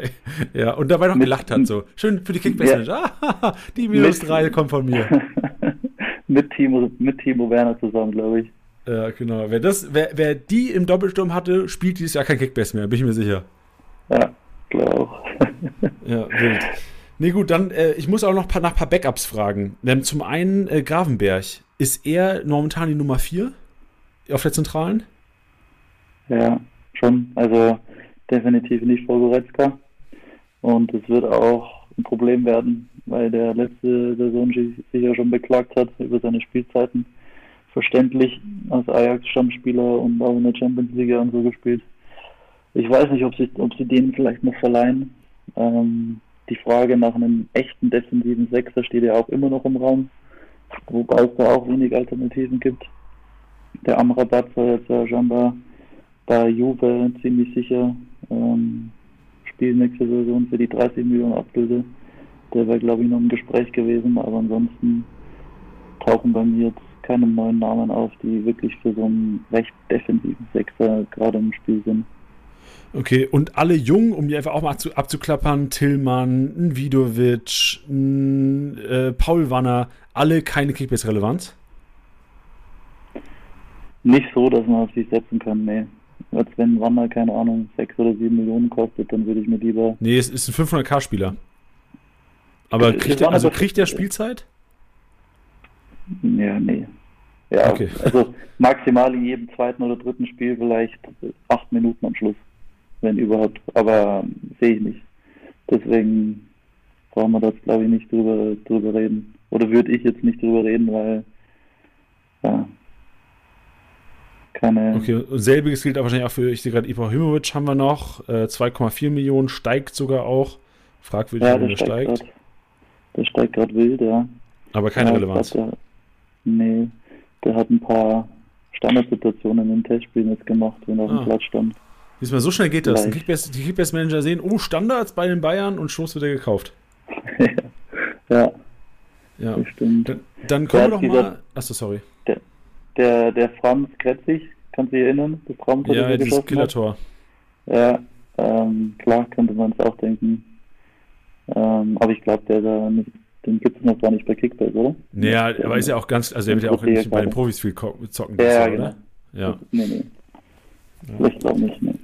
*laughs* ja, und dabei noch mit, gelacht hat, so. Schön für die Kickbase. Ja. Ah, *laughs* die minus 3 kommt von mir. *laughs* mit, Timo, mit Timo Werner zusammen, glaube ich. Ja, genau. Wer, das, wer, wer die im Doppelsturm hatte, spielt dieses Jahr kein Kickbase mehr, bin ich mir sicher. Ja, glaube auch. ja, wild. Nee, gut, dann, äh, ich muss auch noch paar, nach ein paar Backups fragen. Zum einen, äh, Gravenberg, ist er momentan die Nummer 4 auf der Zentralen? Ja, schon. Also definitiv nicht vor Goretzka. Und es wird auch ein Problem werden, weil der letzte Saison sich ja schon beklagt hat über seine Spielzeiten. Verständlich als Ajax-Stammspieler und auch in der Champions League und so gespielt. Ich weiß nicht, ob sie, ob sie den vielleicht noch verleihen. Ähm, die Frage nach einem echten defensiven Sechser steht ja auch immer noch im Raum, wobei es da auch wenig Alternativen gibt. Der Amrabat soll jetzt ja scheinbar bei Juve ziemlich sicher ähm, spielen nächste Saison für die 30 Millionen Ablöse. Der wäre, glaube ich, noch im Gespräch gewesen, aber ansonsten tauchen bei mir jetzt keine neuen Namen auf, die wirklich für so einen recht defensiven Sechser gerade im Spiel sind. Okay, und alle jung, um die einfach auch mal abzuklappern, Tillmann, Vidovic, äh, Paul Wanner, alle keine Kickbase-Relevanz? Nicht so, dass man auf sich setzen kann, nee als wenn Wanner, keine Ahnung, 6 oder 7 Millionen kostet, dann würde ich mir lieber. Nee, es ist ein 500k-Spieler. Aber kriegt der, also kriegt der Spielzeit? Ja, nee. Ja, okay. also maximal in jedem zweiten oder dritten Spiel vielleicht 8 Minuten am Schluss, wenn überhaupt. Aber ähm, sehe ich nicht. Deswegen brauchen wir das, glaube ich, nicht drüber, drüber reden. Oder würde ich jetzt nicht drüber reden, weil ja, keine. Okay, und selbiges gilt aber wahrscheinlich auch für, ich sehe gerade, Ibrahimovic haben wir noch, äh, 2,4 Millionen, steigt sogar auch. Fragwürdig, ja, der der steigt. steigt. grad- Der steigt gerade wild, ja. Aber keine ja, Relevanz. der, nee, der hat ein paar Standardsituationen in Testspielen jetzt gemacht, wenn er auf Ah. dem Platz stand. Diesmal so schnell geht das. Die Kickbase-Manager sehen, oh, Standards bei den Bayern und Schoß wird er gekauft. *laughs* ja, Ja. stimmt. Dann, dann kommen wir Ja, doch dieser- mal. Achso, sorry. Der, der Franz Kretzig, kannst du dich erinnern? Das Traumtor, Ja, das dieses? Killertor. Ja, ähm, klar könnte man es auch denken. Ähm, aber ich glaube, der da nicht, den gibt es noch gar nicht bei Kickbase, oder? Naja, aber ist ja auch ganz, also er wird ja auch nicht bei den. Profis viel zocken, Ja, Jahr, genau. oder? Ja. Nee, nee. Ja. Vielleicht auch nicht, nee.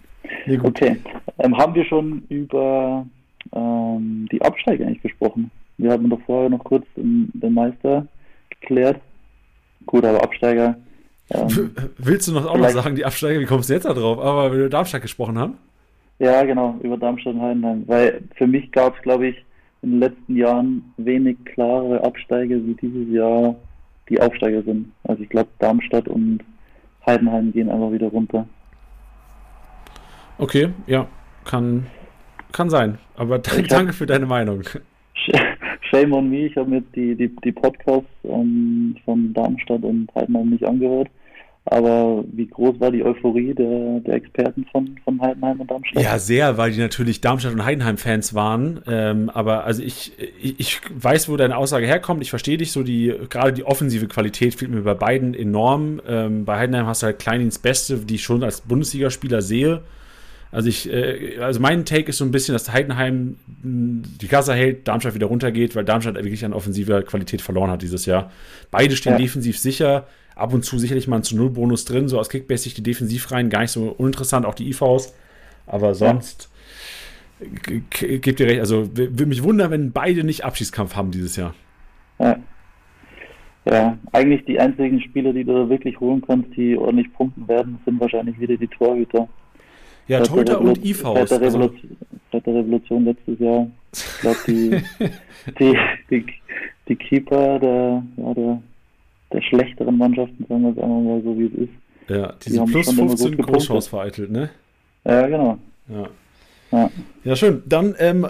Nee. Okay. Ähm, haben wir schon über ähm, die Absteiger eigentlich gesprochen? Wir hatten doch vorher noch kurz den, den Meister geklärt. Gut, aber Absteiger. Ähm, Willst du noch auch noch sagen, die Absteiger, wie kommst du jetzt da drauf? Aber wenn wir über Darmstadt gesprochen haben? ja, genau, über Darmstadt und Heidenheim. Weil für mich gab es, glaube ich, in den letzten Jahren wenig klare Absteiger, wie dieses Jahr die Aufsteiger sind. Also ich glaube, Darmstadt und Heidenheim gehen einfach wieder runter. Okay, ja, kann, kann sein. Aber hab- danke für deine Meinung. *laughs* Shame on me, ich habe mir die, die, die Podcasts ähm, von Darmstadt und Heidenheim nicht angehört. Aber wie groß war die Euphorie der, der Experten von, von Heidenheim und Darmstadt? Ja, sehr, weil die natürlich Darmstadt und Heidenheim-Fans waren. Ähm, aber also ich, ich, ich weiß, wo deine Aussage herkommt. Ich verstehe dich so, die, gerade die offensive Qualität fehlt mir bei beiden enorm. Ähm, bei Heidenheim hast du halt Kleinins Beste, die ich schon als Bundesligaspieler sehe. Also ich, äh, also mein Take ist so ein bisschen, dass Heidenheim mh, die Kasse hält, Darmstadt wieder runtergeht, weil Darmstadt wirklich an offensiver Qualität verloren hat dieses Jahr. Beide stehen Ja. defensiv sicher, ab und zu sicherlich mal ein zu Null Bonus drin, so aus Kickbase die defensiv rein, gar nicht so uninteressant, auch die IVs. Aber sonst g- gebt ihr recht, also würde mich wundern, wenn beide nicht Abschießkampf haben dieses Jahr. Ja. ja, eigentlich die einzigen Spieler, die du da wirklich holen kannst, die ordentlich punkten werden, sind wahrscheinlich wieder die Torhüter. Ja, Seit Torhüter und IVs. Seit der, Also, Revolution, seit der Revolution letztes Jahr. Ich glaube, die, *laughs* die, die, die Keeper der, ja, der, der schlechteren Mannschaften, sagen wir es einfach mal so, wie es ist. ja, diese haben plus schon immer 15 gut gepunktet. Großchance vereitelt, ne? Ja, genau. Ja. Ja. Ja, schön. Dann ähm,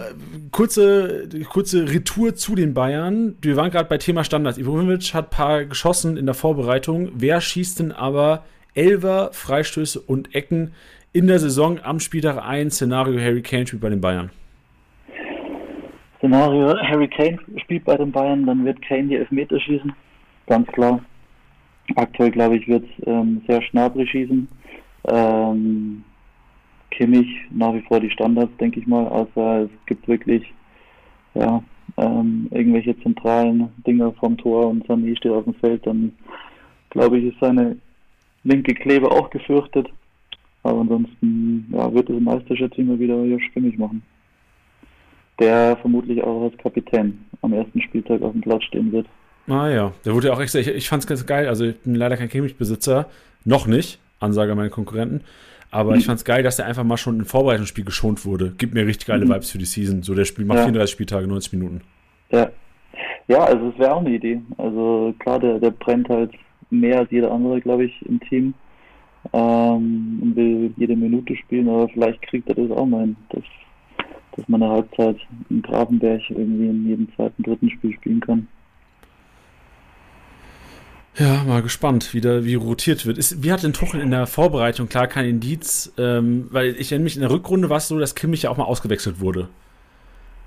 kurze, kurze Retour zu den Bayern. Wir waren gerade bei Thema Standards. Ibrahimovic hat ein paar geschossen in der Vorbereitung. Wer schießt denn aber Elver, Freistöße und Ecken in der Saison am Spieltag 1? Szenario Harry Kane spielt bei den Bayern. Szenario, Harry Kane spielt bei den Bayern, dann wird Kane die Elfmeter schießen. Ganz klar. Aktuell, glaube ich, wird ähm, sehr Schnabri schießen. Ähm, Kimmich nach wie vor die Standards, denke ich mal, außer es gibt wirklich ja, ähm, irgendwelche zentralen Dinge vom Tor und Sané steht auf dem Feld, dann glaube ich, ist seine linke Klebe auch gefürchtet. Aber ansonsten ja, wird es Meisterschätze immer wieder hier stimmig machen. Der vermutlich auch als Kapitän am ersten Spieltag auf dem Platz stehen wird. Ah ja, der wurde ja auch extra. Ich, ich fand es ganz geil. Also, ich bin leider kein Kimmich-Besitzer. Noch nicht. Ansage an meine Konkurrenten. Aber Mhm. ich fand es geil, dass der einfach mal schon im Vorbereitungsspiel geschont wurde. Gibt mir richtig geile Mhm. Vibes für die Season. So, der Spiel macht Ja. 34 Spieltage, 90 Minuten. Ja, ja also es wäre auch eine Idee. Also klar, der, der brennt halt mehr als jeder andere, glaube ich, im Team. Ähm, und will jede Minute spielen, aber vielleicht kriegt er das auch mal hin, dass, dass man eine Halbzeit in Gravenberg irgendwie in jedem zweiten, dritten Spiel spielen kann. Ja, mal gespannt, wie, da, wie rotiert wird. Ist, wie hat denn Tuchel in der Vorbereitung, klar, kein Indiz, ähm, weil ich erinnere mich, in der Rückrunde war es so, dass Kimmich ja auch mal ausgewechselt wurde.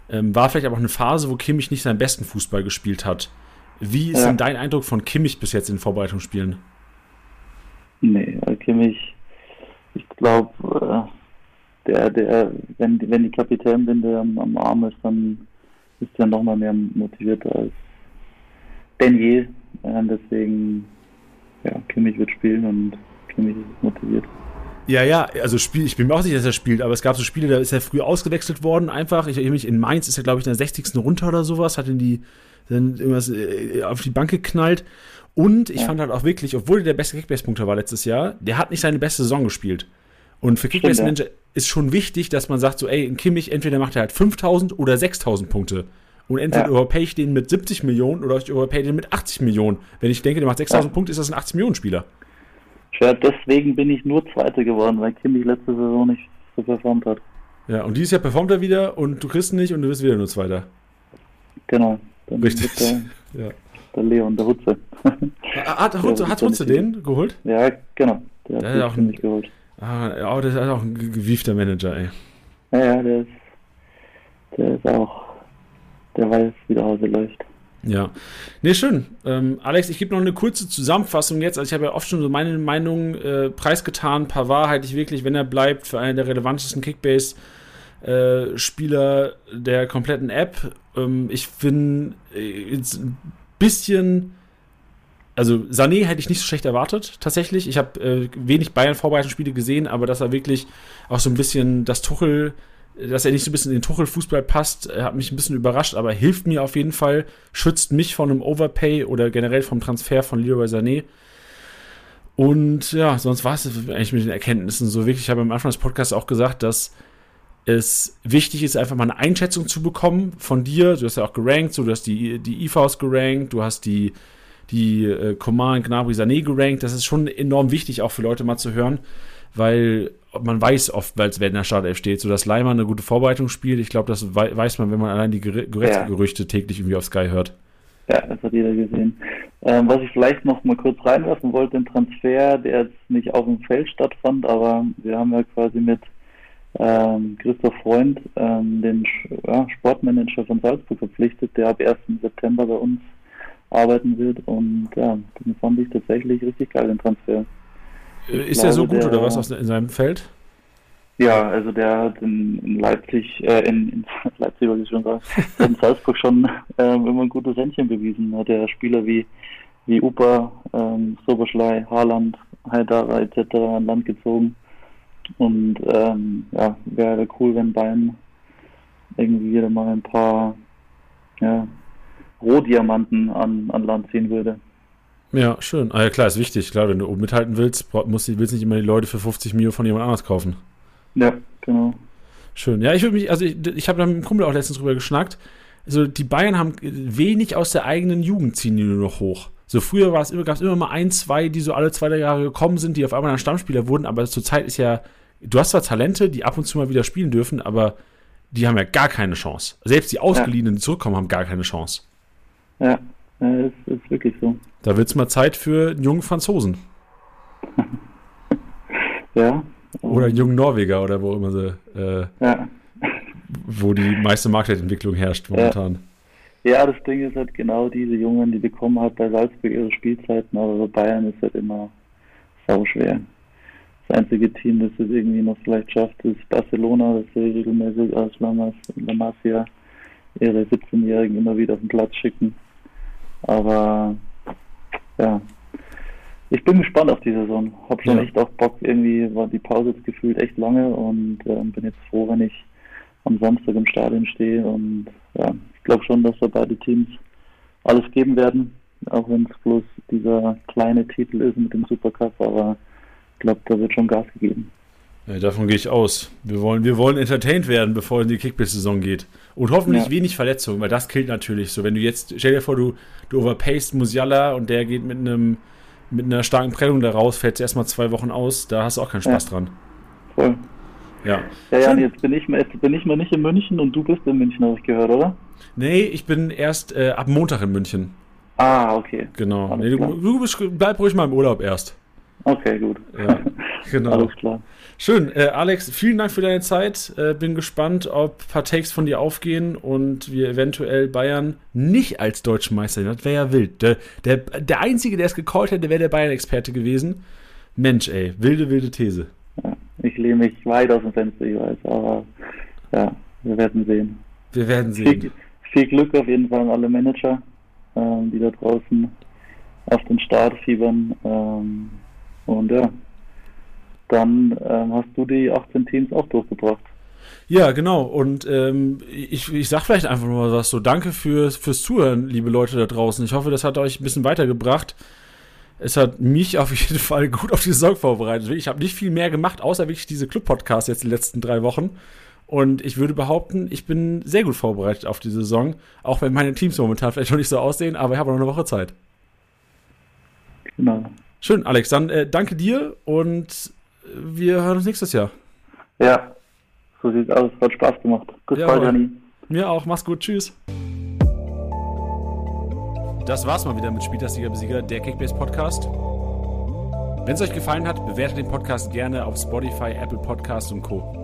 Ähm, war vielleicht aber auch eine Phase, wo Kimmich nicht seinen besten Fußball gespielt hat. Wie ist Ja. denn dein Eindruck von Kimmich bis jetzt in Vorbereitungsspielen? Nee, Kimmich, ich glaube, äh, der, der, wenn, die- wenn die Kapitänbinde am, am Arm ist, dann ist er nochmal mehr motiviert als denn je. Äh, deswegen, ja, Kimmich wird spielen und Kimmich ist motiviert. Ja, ja, also Spiel, ich bin mir auch sicher, dass er spielt, aber es gab so Spiele, da ist er früh ausgewechselt worden, einfach. Ich erinnere mich, in Mainz ist er, glaube ich, in der 60. runter oder sowas, hat in die, dann irgendwas äh, auf die Bank geknallt. Und ich Ja. fand halt auch wirklich, obwohl er der beste Kickbase-Punkter war letztes Jahr, der hat nicht seine beste Saison gespielt. Und für Kickbase-Manager ist schon wichtig, dass man sagt, so, ey, ein Kimmich, entweder macht er halt 5000 oder 6000 Punkte. Und entweder Ja. überpay ich den mit 70 Millionen oder ich überpay den mit 80 Millionen. Wenn ich denke, der macht 6000 Ja. Punkte, ist das ein 80 Millionen Spieler. schwer. Deswegen bin ich nur Zweiter geworden, weil Kimmich letzte Saison nicht so performt hat. Ja, und dieses Jahr performt er wieder und du kriegst ihn nicht und du bist wieder nur Zweiter. Genau. Richtig. Der, *laughs* ja. Der Leon, der Hutze. Ah, hat, Hutze, hat Hutze den geholt? Ja, genau. Der, der hat auch einen, geholt. Ah, oh, das ist auch ein gewiefter Manager, ey. Ja, ja, der ist, der ist auch, der weiß, wie der Hause läuft. Ja. Nee, schön. Ähm, Alex, ich gebe noch eine kurze Zusammenfassung jetzt. Also ich habe ja oft schon so meine Meinung äh, preisgetan. Pavard halte ich wirklich, wenn er bleibt, für einen der relevantesten Kickbase-Spieler äh, der kompletten App. Ähm, ich bin äh, ein bisschen also Sané hätte ich nicht so schlecht erwartet, tatsächlich. Ich habe äh, wenig Bayern-Vorbereitungsspiele gesehen, aber dass er wirklich auch so ein bisschen das Tuchel, dass er nicht so ein bisschen in den Tuchel-Fußball passt, hat mich ein bisschen überrascht, aber hilft mir auf jeden Fall, schützt mich von einem Overpay oder generell vom Transfer von Leroy Sané. Und ja, sonst war es eigentlich mit den Erkenntnissen so wirklich. Ich habe am Anfang des Podcasts auch gesagt, dass es wichtig ist, einfach mal eine Einschätzung zu bekommen von dir. Du hast ja auch gerankt, so, du hast die, die IVs gerankt, du hast die die äh, Coman, Gnabry, Sané gerankt. Das ist schon enorm wichtig, auch für Leute mal zu hören, weil man weiß oft, weil es in der Startelf steht, so dass Leimer eine gute Vorbereitung spielt. Ich glaube, das weiß man, wenn man allein die Ger ja. Gerüchte täglich irgendwie auf Sky hört. Ja, das hat jeder gesehen. Ähm, was ich vielleicht noch mal kurz reinwerfen wollte, den Transfer, der jetzt nicht auf dem Feld stattfand, aber wir haben ja quasi mit ähm, Christoph Freund, ähm, den ja, Sportmanager von Salzburg verpflichtet, der ab 1. September bei uns arbeiten wird. Und ja, den fand ich tatsächlich richtig geil, den Transfer. Ich ist er so gut der, oder was in seinem Feld? Ja, also der hat in, in Leipzig, äh, in, in *laughs* Leipzig wollte ich schon sagen, in Salzburg schon ähm, immer ein gutes Händchen bewiesen. Hat er Spieler wie, wie Upa, ähm, Soberschlei, Haaland, Haidara etc. an Land gezogen. Und ähm, ja, wäre cool, wenn Bayern irgendwie wieder mal ein paar ja, Rohdiamanten an, an Land ziehen würde. Ja, schön. Ah ja, klar, ist wichtig. Klar, wenn du oben mithalten willst, musst, willst nicht immer die Leute für 50 Mio von jemand anders kaufen. Ja, genau. Schön. Ja, ich würde mich, also ich, ich habe da mit dem Kumpel auch letztens drüber geschnackt. Also die Bayern haben wenig aus der eigenen Jugend ziehen die nur noch hoch. So früher war es immer, gab es immer mal ein, zwei, die so alle zwei drei Jahre gekommen sind, die auf einmal dann Stammspieler wurden, aber zurzeit ist ja, du hast zwar Talente, die ab und zu mal wieder spielen dürfen, aber die haben ja gar keine Chance. Selbst die Ausgeliehenen, die zurückkommen, haben gar keine Chance. Ja, es ist wirklich so. Da wird es mal Zeit für einen jungen Franzosen. *laughs* ja. Oder einen jungen Norweger oder wo immer sie, äh, ja. wo die meiste Marktentwicklung herrscht momentan. Ja. Ja. das Ding ist halt genau diese Jungen, die bekommen halt bei Salzburg ihre Spielzeiten, aber bei Bayern ist halt immer sau schwer. Das einzige Team, das es irgendwie noch vielleicht schafft, ist Barcelona, das sie regelmäßig aus La Masia ihre 17-Jährigen immer wieder auf den Platz schicken. Aber ja, ich bin gespannt auf die Saison. Hab schon ja. echt auch Bock. Irgendwie war die Pause jetzt gefühlt echt lange und äh, bin jetzt froh, wenn ich am Samstag im Stadion stehe. Und ja, glaube schon, dass da beide Teams alles geben werden, auch wenn es bloß dieser kleine Titel ist mit dem Supercup. Aber ich glaube, da wird schon Gas gegeben. Ja, davon gehe ich aus. Wir wollen, wir wollen entertained werden, bevor in die Kickbase-Saison geht. Und hoffentlich ja. wenig Verletzungen, weil das killt natürlich so. Wenn du jetzt, stell dir vor, du, du overpayst Musiala und der geht mit einem mit einer starken Prellung da raus, fällt erstmal zwei Wochen aus, da hast du auch keinen Spaß ja. dran. Voll. Ja. Ja, ja, jetzt bin ich mal, jetzt bin ich mal nicht in München und du bist in München, habe ich gehört, oder? Nee, ich bin erst äh, ab Montag in München. Ah, okay. Genau. Nee, du, du bist, bleib ruhig mal im Urlaub erst. Okay, gut. Ja, genau. Alles klar. Schön. Äh, Alex, vielen Dank für deine Zeit. Äh, bin gespannt, ob ein paar Takes von dir aufgehen und wir eventuell Bayern nicht als deutschen Meister Das wäre ja wild. Der, der, der Einzige, der es gecallt hätte, wäre der Bayern-Experte gewesen. Mensch, ey. Wilde, wilde These. Ich lehne mich weit aus dem Fenster, ich weiß. Aber ja, wir werden sehen. Wir werden sehen. Viel, viel Glück auf jeden Fall an alle Manager, ähm, die da draußen auf den Start fiebern. Ähm, und ja, dann ähm, hast du die 18 Teams auch durchgebracht. Ja, genau. Und ähm, ich, ich sag vielleicht einfach nur was so. Danke fürs, fürs Zuhören, liebe Leute da draußen. Ich hoffe, das hat euch ein bisschen weitergebracht. Es hat mich auf jeden *laughs* Fall gut auf die Saison vorbereitet. Ich habe nicht viel mehr gemacht, außer wirklich diese Club-Podcasts jetzt die letzten drei Wochen. Und ich würde behaupten, ich bin sehr gut vorbereitet auf die Saison. Auch wenn meine Teams momentan vielleicht noch nicht so aussehen, aber ich habe noch eine Woche Zeit. Genau. Schön, Alex. Dann äh, danke dir und wir hören uns nächstes Jahr. Ja, so sieht's aus. Hat Spaß gemacht. Bis bald, Janni. Mir auch. Mach's gut. Tschüss. Das war's mal wieder mit Spieltagsliga Besieger, der Kickbase Podcast. Wenn es euch gefallen hat, bewertet den Podcast gerne auf Spotify, Apple Podcast und Co.